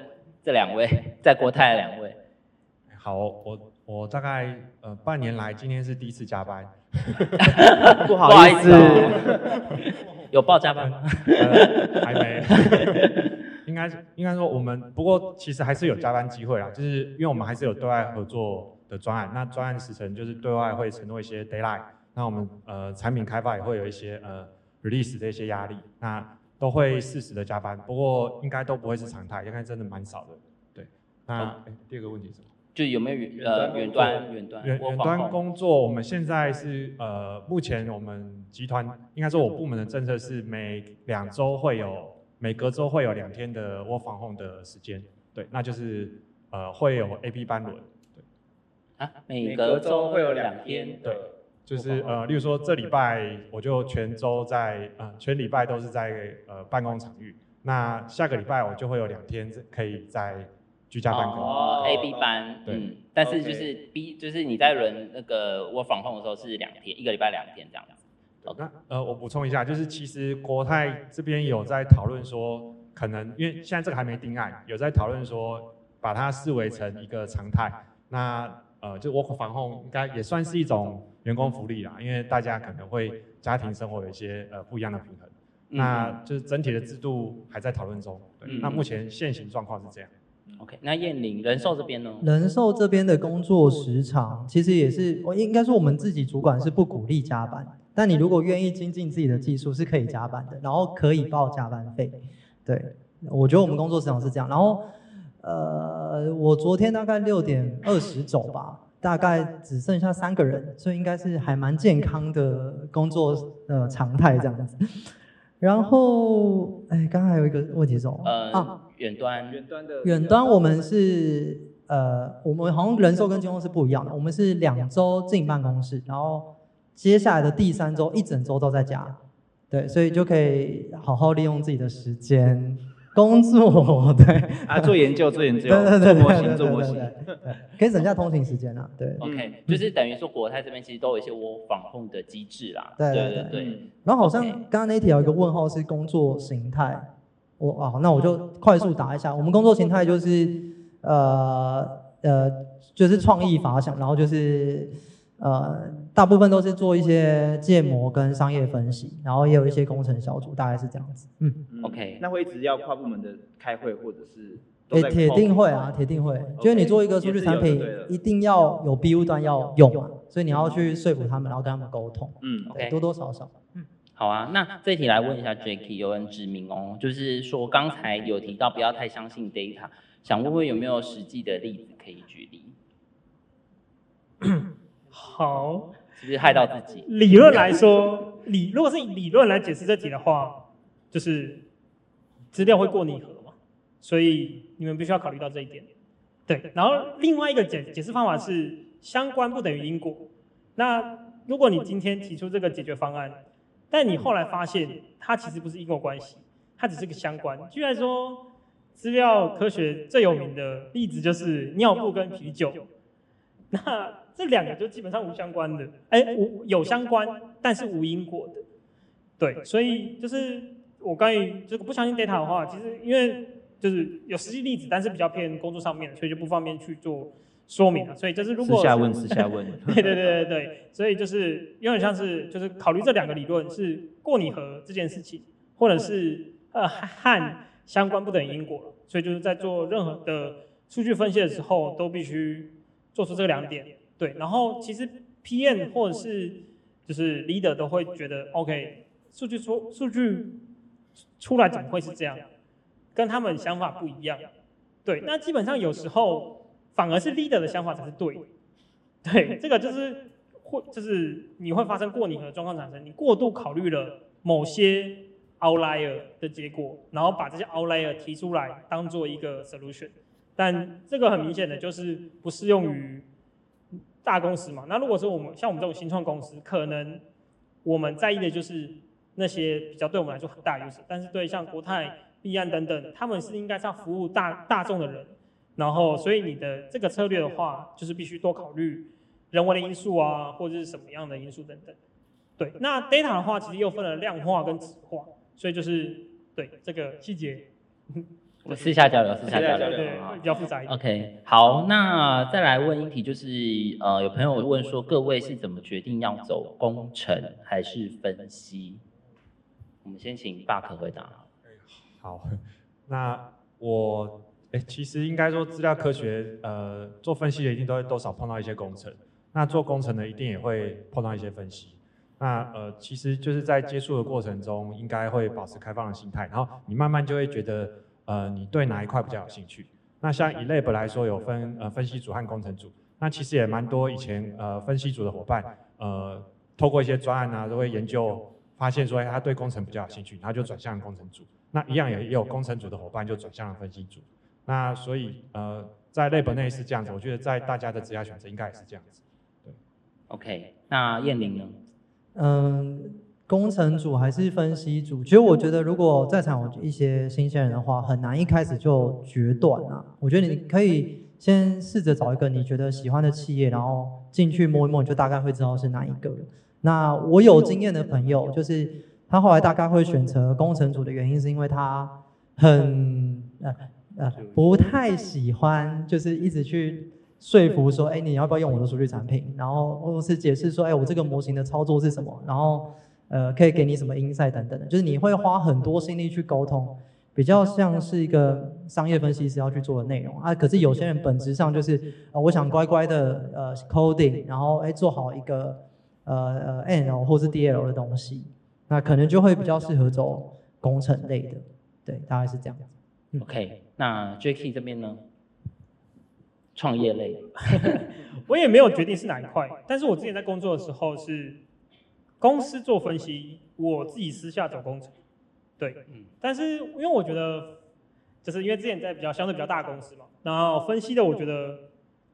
这两位在国泰的两位。好，我我大概呃半年来，今天是第一次加班，不好意思，有报加班吗？呃、还没，应该应该说我们不过其实还是有加班机会啦，就是因为我们还是有对外合作的专案，那专案时程就是对外会承诺一些 d a y l i g h t 那我们呃产品开发也会有一些呃 release 的一些压力，那都会适时的加班，不过应该都不会是常态，应该真的蛮少的。对，那、诶第二个问题是什么？就有没有远呃远端远端远远端工作，我们现在是呃，目前我们集团应该说我部门的政策是每两周会有每隔周会有两天的 work from home 的时间，对，那就是呃会有 A B 班轮，对啊，每隔周会有两天，对，就是呃，例如说这礼拜我就全周在呃全礼拜都是在呃办公场域，那下个礼拜我就会有两天可以在。居家办公哦，A B 班，嗯，但是就是 B，就是你在轮那个我访控的时候是两天，一个礼拜两天这样子。那呃，我补充一下，就是其实国泰这边有在讨论说，可能因为现在这个还没定案，有在讨论说把它视为成一个常态。那呃，就我防控应该也算是一种员工福利啦，因为大家可能会家庭生活有一些呃不一样的平衡。那就是整体的制度还在讨论中。对，那目前现行状况是这样。OK，那燕玲人寿这边呢？人寿这边的工作时长其实也是，我应该说我们自己主管是不鼓励加班，但你如果愿意精进自己的技术是可以加班的，然后可以报加班费。对，我觉得我们工作时长是这样。然后，呃，我昨天大概六点二十走吧，大概只剩下三个人，所以应该是还蛮健康的工作呃常态这样子。然后，哎，刚刚还有一个问题是什么？呃，啊，远端，远端的，远端我们是，呃，我们好像人寿跟金融是不一样的，我们是两周进办公室，然后接下来的第三周一整周都在家，对，所以就可以好好利用自己的时间。工作对啊，做研究做研究，对对对，做模型做模型，对，可以省下通勤时间啊。对，OK，就是等于说国泰这边其实都有一些我防控的机制啦。对对对。然后好像刚刚那题有一个问号是工作形态，我啊，那我就快速答一下，我们工作形态就是呃呃，就是创意发想，然后就是呃。大部分都是做一些建模跟商业分析，然后也有一些工程小组，大概是这样子。嗯，OK，那会一直要跨部门的开会，或者是？诶，铁定会啊，铁定会。就是你做一个数据产品，一定要有 BU 端要用嘛，所以你要去说服他们，然后跟他们沟通。嗯，OK，多多少少。嗯，好啊，那这题来问一下 Jacky，有人指明哦，就是说刚才有提到不要太相信 data，想问问有没有实际的例子可以举例？好。是害到自己。理论来说，理如果是以理论来解释这题的话，就是资料会过拟合嘛，所以你们必须要考虑到这一点。对，然后另外一个解解释方法是相关不等于因果。那如果你今天提出这个解决方案，但你后来发现它其实不是因果关系，它只是个相关。居然说资料科学最有名的例子就是尿布跟啤酒，那。这两个就基本上无相关的，哎，无有相关，但是无因果的，对，所以就是我关于这个不相信 data 的话，其实因为就是有实际例子，但是比较偏工作上面，所以就不方便去做说明啊。所以就是如果私下问，私下问，对对对对对，所以就是有点像是就是考虑这两个理论是过拟合这件事情，或者是呃和相关不等于因果，所以就是在做任何的数据分析的时候，都必须做出这两点。对，然后其实 PM 或者是就是 leader 都会觉得 OK，数据出数据出来怎么会是这样？跟他们想法不一样。对，那基本上有时候反而是 leader 的想法才是对。对，这个就是会就是你会发生过拟合的状况产生，你过度考虑了某些 outlier 的结果，然后把这些 outlier 提出来当做一个 solution，但这个很明显的就是不适用于。大公司嘛，那如果说我们像我们这种新创公司，可能我们在意的就是那些比较对我们来说很大优势，但是对像国泰、币安等等，他们是应该是要服务大大众的人，然后所以你的这个策略的话，就是必须多考虑人为的因素啊，或者是什么样的因素等等。对，那 data 的话，其实又分了量化跟质化，所以就是对这个细节，我们私下交流，私下交流。对对，会比较复杂一点。OK，好，那再来问一题，就是呃，有朋友问说，各位是怎么决定要走工程还是分析？我们先请 Buck 回答。好，那我哎、其实应该说资料科学，呃，做分析的一定都会多少碰到一些工程，那做工程的一定也会碰到一些分析。那呃，其实就是在接触的过程中，应该会保持开放的心态，然后你慢慢就会觉得，呃，你对哪一块比较有兴趣。那像以 lab 来说，有分呃分析组和工程组，那其实也蛮多以前呃分析组的伙伴，呃，透过一些专案啊，都会研究发现说，哎，他对工程比较有兴趣，然后就转向工程组。那一样也也有工程组的伙伴就转向了分析组。那所以呃，在 lab 内是这样子，我觉得在大家的职业选择应该也是这样子。对 OK，那燕玲呢？嗯，工程组还是分析组？其实我觉得，如果在场有一些新鲜人的话，很难一开始就决断啊。我觉得你可以先试着找一个你觉得喜欢的企业，然后进去摸一摸，你就大概会知道是哪一个。那我有经验的朋友，就是他后来大概会选择工程组的原因，是因为他很呃呃不太喜欢，就是一直去说服说，哎，你要不要用我的数据产品？然后或是解释说，哎，我这个模型的操作是什么？然后呃，可以给你什么 insight 等等的，就是你会花很多心力去沟通，比较像是一个商业分析师要去做的内容啊。可是有些人本质上就是，呃，我想乖乖的呃 coding，然后哎做好一个呃呃 N 或是 DL 的东西，那可能就会比较适合走工程类的，对，大概是这样。嗯 OK，那 Jacky 这边呢？创业类，我也没有决定是哪一块，但是我之前在工作的时候是公司做分析，我自己私下走工程，对，嗯。但是因为我觉得，就是因为之前在比较相对比较大公司嘛，然后分析的我觉得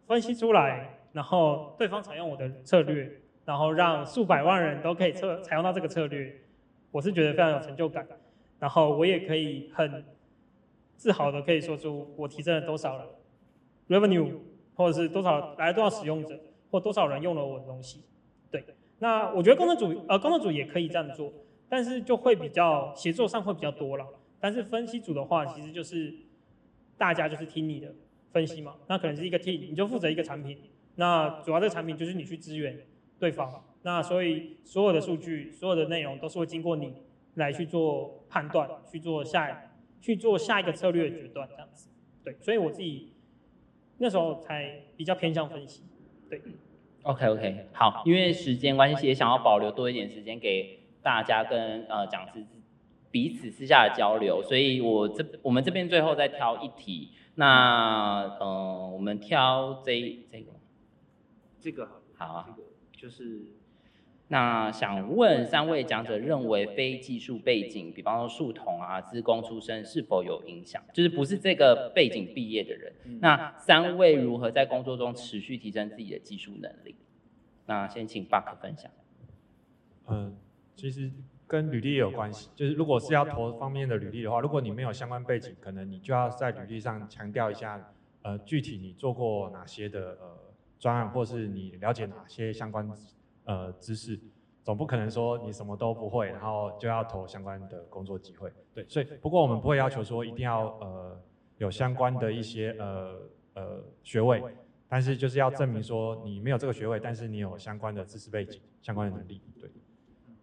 分析出来，然后对方采用我的策略，然后让数百万人都可以测采用到这个策略，我是觉得非常有成就感，然后我也可以很自豪的可以说出我提升了多少人 revenue，或者是多少来了多少使用者，或多少人用了我的东西。对，那我觉得工程组呃工程组也可以这样做，但是就会比较协作上会比较多了。但是分析组的话，其实就是大家就是听你的分析嘛，那可能是一个 team，你就负责一个产品，那主要的产品就是你去支援对方，那所以所有的数据、所有的内容都是会经过你来去做判断，去做下一去做下一个策略的决断这样子。对，所以我自己那时候才比较偏向分析。对，OK OK，好，因为时间关系，也想要保留多一点时间给大家跟呃讲师彼此私下的交流，所以我这我们这边最后再挑一题，那呃我们挑这一这个。这个好，好啊。这，个就是那想问三位讲者认为非技术背景，比方说数统啊、资工出身是否有影响？就是不是这个背景毕业的人，嗯那三位如何在工作中持续提升自己的技术能力？那先请 Buck 分享。嗯，其实跟履历也有关系，就是如果是要投方面的履历的话，如果你没有相关背景，可能你就要在履历上强调一下，呃，具体你做过哪些的呃专案，或是你了解哪些相关呃知识，总不可能说你什么都不会，然后就要投相关的工作机会。对，所以不过我们不会要求说一定要呃有相关的一些呃呃学位。但是就是要证明说你没有这个学位，但是你有相关的知识背景、相关的能力，对。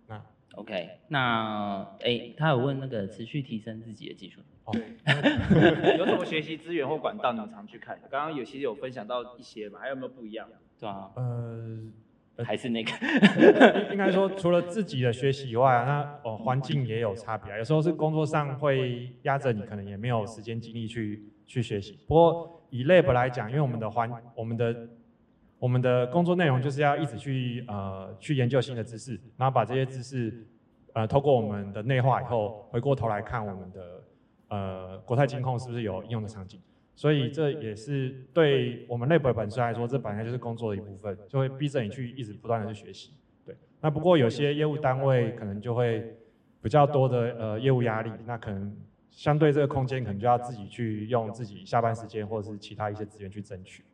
那 OK，那诶，他有问那个持续提升自己的技术，哦，有什么学习资源或管道你们常去看的？刚刚有些有分享到一些嘛，还有没有不一样？对啊，呃，还是那个 应该说除了自己的学习以外，那哦环境也有差别。有时候是工作上会压着你，可能也没有时间精力去去学习。不过以 lab 来讲，因为我们的环我们的我们的工作内容就是要一直去呃去研究新的知识，然后把这些知识呃透过我们的内化以后，回过头来看我们的呃国泰金控是不是有应用的场景。所以这也是对我们 lab 本身来说，这本来就是工作的一部分，就会逼着你去一直不断的去学习。对，那不过有些业务单位可能就会比较多的呃业务压力，那可能相对这个空间可能就要自己去用自己下班时间或者是其他一些资源去争取。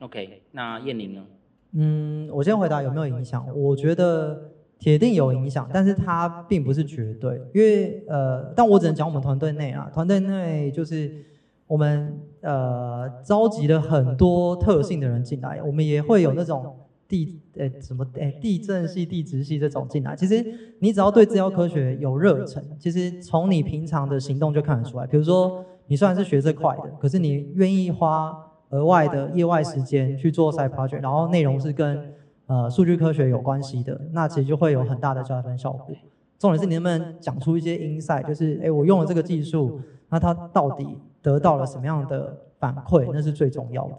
OK，那燕玲呢？嗯，我先回答有没有影响？我觉得铁定有影响，但是它并不是绝对，因为呃，但我只能讲我们团队内啊，团队内就是我们呃召集了很多特性的人进来，我们也会有那种地呃什么诶地震系、地质系这种进来。其实你只要对资料科学有热忱，其实从你平常的行动就看得出来。比如说你虽然是学这块的，可是你愿意花。额外的业外时间去做 side project，然后内容是跟呃数据科学有关系的，那其实就会有很大的加分效果。重点是你能不能讲出一些 insight，就是哎我用了这个技术，那它到底得到了什么样的反馈，那是最重要的。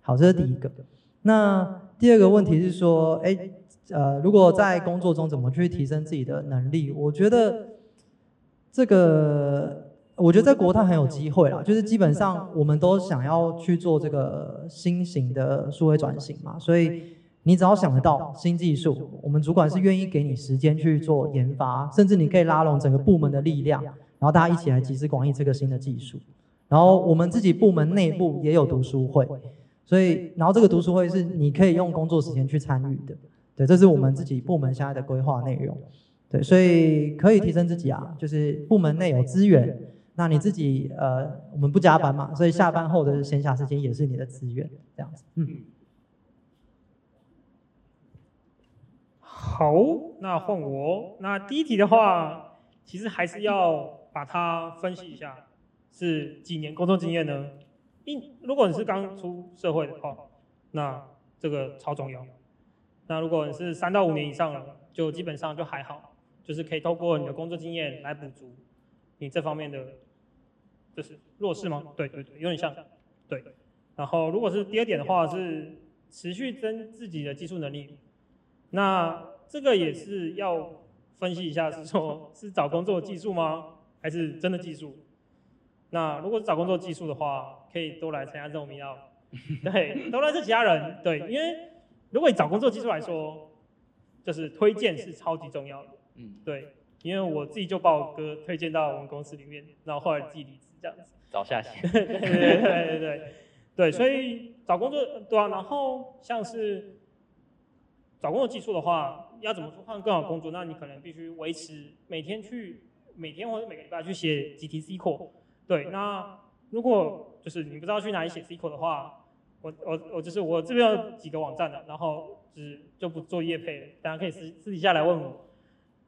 好，这是第一个。那第二个问题是说，哎呃如果在工作中怎么去提升自己的能力？我觉得这个。我觉得在国泰很有机会啦，就是基本上我们都想要去做这个新型的数位转型嘛，所以你只要想得到新技术，我们主管是愿意给你时间去做研发，甚至你可以拉拢整个部门的力量，然后大家一起来集思广益这个新的技术。然后我们自己部门内部也有读书会，所以然后这个读书会是你可以用工作时间去参与的，对，这是我们自己部门现在的规划内容，对，所以可以提升自己啊，就是部门内有资源。那你自己呃，我们不加班嘛，所以下班后的闲暇时间也是你的资源，这样子。嗯。好，那换我。那第一题的话，其实还是要把它分析一下，是几年工作经验呢？一，如果你是刚出社会的话，那这个超重要。那如果你是三到五年以上了，就基本上就还好，就是可以透过你的工作经验来补足你这方面的。就是弱势吗？对对对，有点像，对。然后如果是第二点的话，是持续增自己的技术能力。那这个也是要分析一下，是说是找工作技术吗？还是真的技术？那如果是找工作技术的话，可以多来参加这种民调，对，多认识其他人，对，因为如果你找工作技术来说，就是推荐是超级重要的，嗯，对，因为我自己就把我哥推荐到我们公司里面，然后后来自己离职。这样子找下线，对对对对对对对，所以找工作对啊，然后像是找工作技术的话，要怎么换更好工作？那你可能必须维持每天去每天或者每个礼拜去写 GTC core。对，那如果就是你不知道去哪里写 core 的话，我我我就是我这边有几个网站的，然后就是就不做业配了，大家可以私私底下来问我。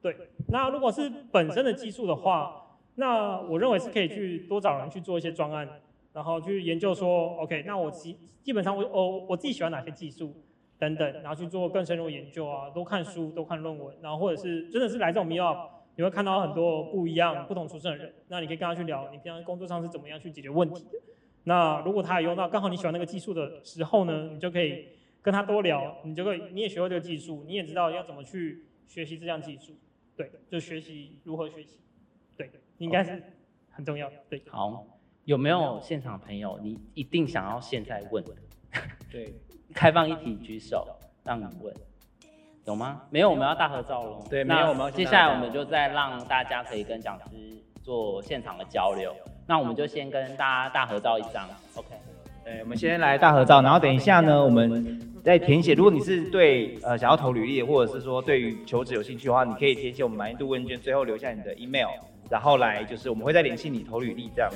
对，那如果是本身的技术的话。那我认为是可以去多找人去做一些专案，然后去研究说，OK，那我基基本上我我我自己喜欢哪些技术等等，然后去做更深入研究啊，多看书，多看论文，然后或者是真的是来这种 e 你会看到很多不一样、不同出身的人，那你可以跟他去聊，你平常工作上是怎么样去解决问题的。那如果他也用到刚好你喜欢那个技术的时候呢，你就可以跟他多聊，你就会你也学会这个技术，你也知道要怎么去学习这项技术，对，就学习如何学习，对。应该是很重要，对。好，有没有现场朋友？你一定想要现在问？对，开放一题举手，让你问。有吗？没有，我们要大合照喽。对，没有，我们接下来我们就再让大家可以跟讲师做现场的交流。那我们就先跟大家大合照一张，OK。对，我们先来大合照，然后等一下呢，我们再填写。如果你是对呃想要投履历，或者是说对于求职有兴趣的话，你可以填写我们满意度问卷，最后留下你的 email。然后来就是我们会再联系你投履历这样。